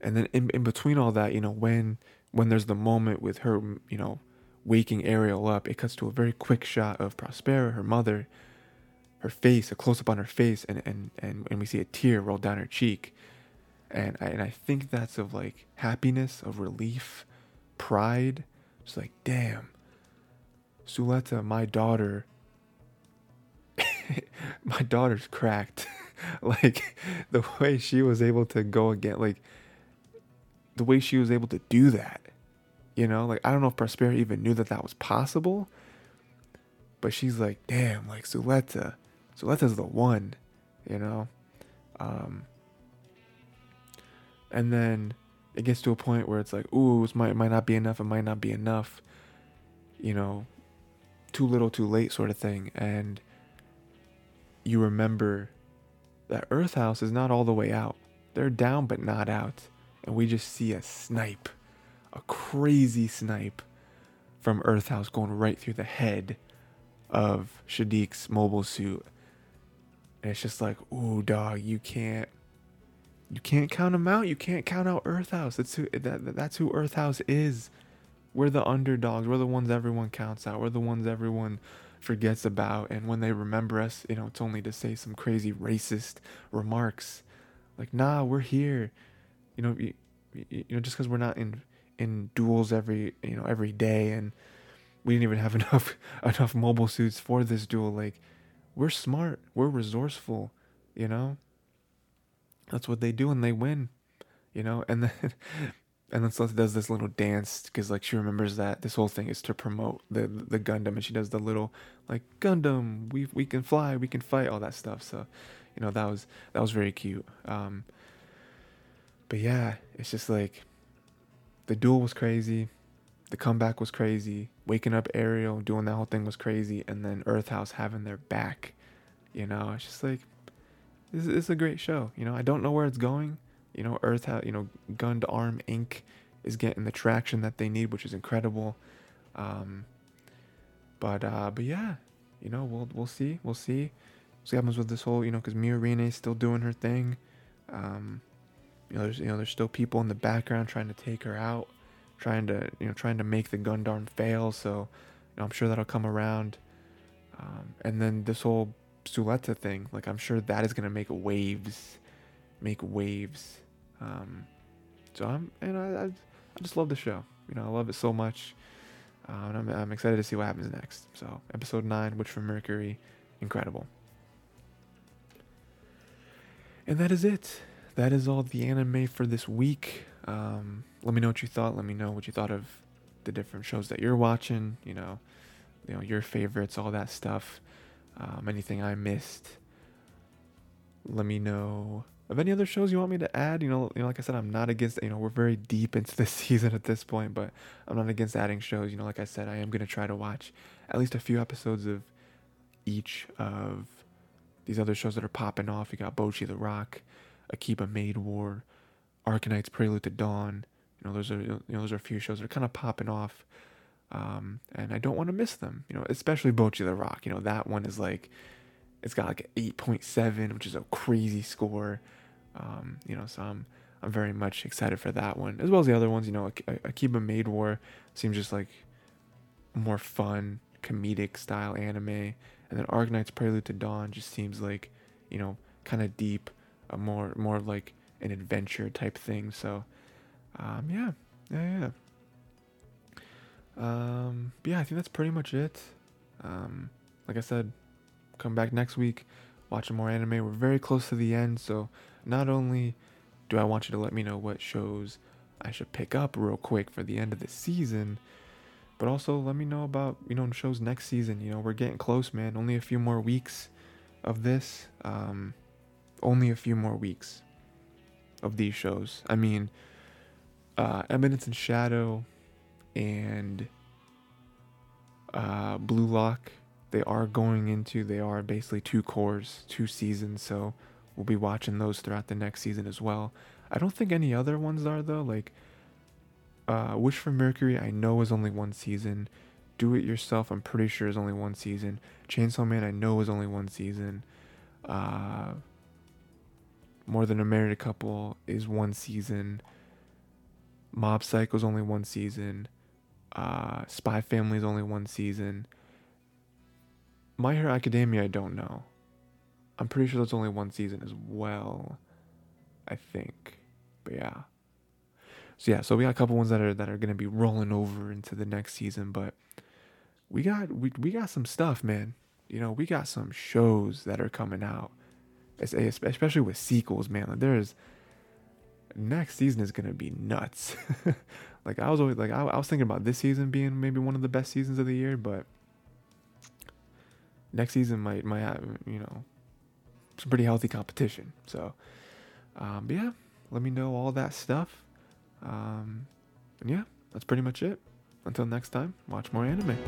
and then in, in between all that, you know, when when there's the moment with her, you know, waking Aerial up, it cuts to a very quick shot of Prospera, her mother, her face, a close up on her face, and and and, and we see a tear roll down her cheek, and I, and I think that's of like happiness, of relief, pride. It's like, damn, Suletta, my daughter, my daughter's cracked. like the way she was able to go again, like the way she was able to do that. You know, like I don't know if Prospera even knew that that was possible, but she's like, damn, like Suletta, Suletta's the one, you know. Um, and then it gets to a point where it's like, ooh, it might might not be enough. It might not be enough. You know, too little, too late, sort of thing, and you remember that Earth House is not all the way out. They're down but not out. And we just see a snipe, a crazy snipe from Earth House going right through the head of Shadiq's mobile suit. And it's just like, ooh, dog, you can't, you can't count them out. You can't count out Earth House. That's who that, that's who Earth House is. We're the underdogs. We're the ones everyone counts out. We're the ones everyone forgets about and when they remember us you know it's only to say some crazy racist remarks. Like nah we're here. You know you, you know just because we're not in in duels every you know every day and we didn't even have enough enough mobile suits for this duel like we're smart we're resourceful you know? That's what they do and they win you know? And then and then Suletta does this little dance because like she remembers that this whole thing is to promote the the Gundam, and she does the little like Gundam, we we can fly, we can fight, all that stuff. So, you know that was that was very cute. Um, but yeah, it's just like the duel was crazy. the comeback was crazy. Waking up Aerial, doing that whole thing was crazy, and then Earth House having their back. You know, it's just like this is a great show. You know, I don't know where it's going. You know, Earth you know, GUND-ARM Inc. is getting the traction that they need, which is incredible. Um, but uh, but yeah, you know, we'll we'll see, we'll see. See what happens with this whole, you know, because Miorine is still doing her thing. Um, you know, there's you know there's still people in the background trying to take her out, trying to you know trying to make the Gundam fail. So, you know, I'm sure that'll come around. Um, and then this whole Suletta thing, like I'm sure that is gonna make waves, make waves. Um, so I'm and I, I, I just love the show. You know, I love it so much. Uh, and I'm, I'm excited to see what happens next. So, episode 9, Witch from Mercury, incredible. And that is it. That is all the anime for this week. Um, let me know what you thought. Let me know what you thought of the different shows that you're watching. You know, you know your favorites, all that stuff. Um, anything I missed. Let me know of any other shows you want me to add. You know, you know, like I said, I'm not against. You know, we're very deep into the season at this point, but I'm not against adding shows. You know, like I said, I am gonna try to watch at least a few episodes of each of these other shows that are popping off. You got Bocchi the Rock, Akiba Maid War, Arknights Prelude to Dawn. You know, those are you know those are a few shows that are kind of popping off, um, and I don't want to miss them. You know, especially Bocchi the Rock. You know, that one is like, it's got like eight point seven, which is a crazy score. Um, you know, so I'm I'm very much excited for that one, as well as the other ones. You know, Akiba Maid War seems just like more fun, comedic style anime and then Arknights Prelude to Dawn just seems like, you know, kind of deep, a more more like an adventure type thing. So, um, yeah, yeah, yeah. Um, yeah, I think that's pretty much it. Um, like I said, come back next week, watch more anime. We're very close to the end, so not only do I want you to let me know what shows I should pick up real quick for the end of the season, but also let me know about, you know, shows next season. You know, we're getting close, man. Only a few more weeks of this. Um, only a few more weeks of these shows. I mean, uh, Eminence in Shadow and uh, Blue Lock, they are going into, they are basically two cours, two seasons. So we'll be watching those throughout the next season as well. I don't think any other ones are, though. Like, uh, Witch from Mercury, I know is only one season. Do It Yourself, I'm pretty sure is only one season. Chainsaw Man, I know is only one season. Uh, More Than a Married Couple is one season. Mob Psycho is only one season. Uh, Spy Family is only one season. My Hero Academia, I don't know. I'm pretty sure that's only one season as well. I think. But yeah. So yeah, so we got a couple ones that are that are gonna be rolling over into the next season, but we got we we got some stuff, man. You know, we got some shows that are coming out, especially with sequels, man. Like there's next season is gonna be nuts. like I was always like I, I was thinking about this season being maybe one of the best seasons of the year, but next season might might have you know some pretty healthy competition. So, um, yeah, let me know all that stuff. Um, and yeah, that's pretty much it. Until next time, watch more anime.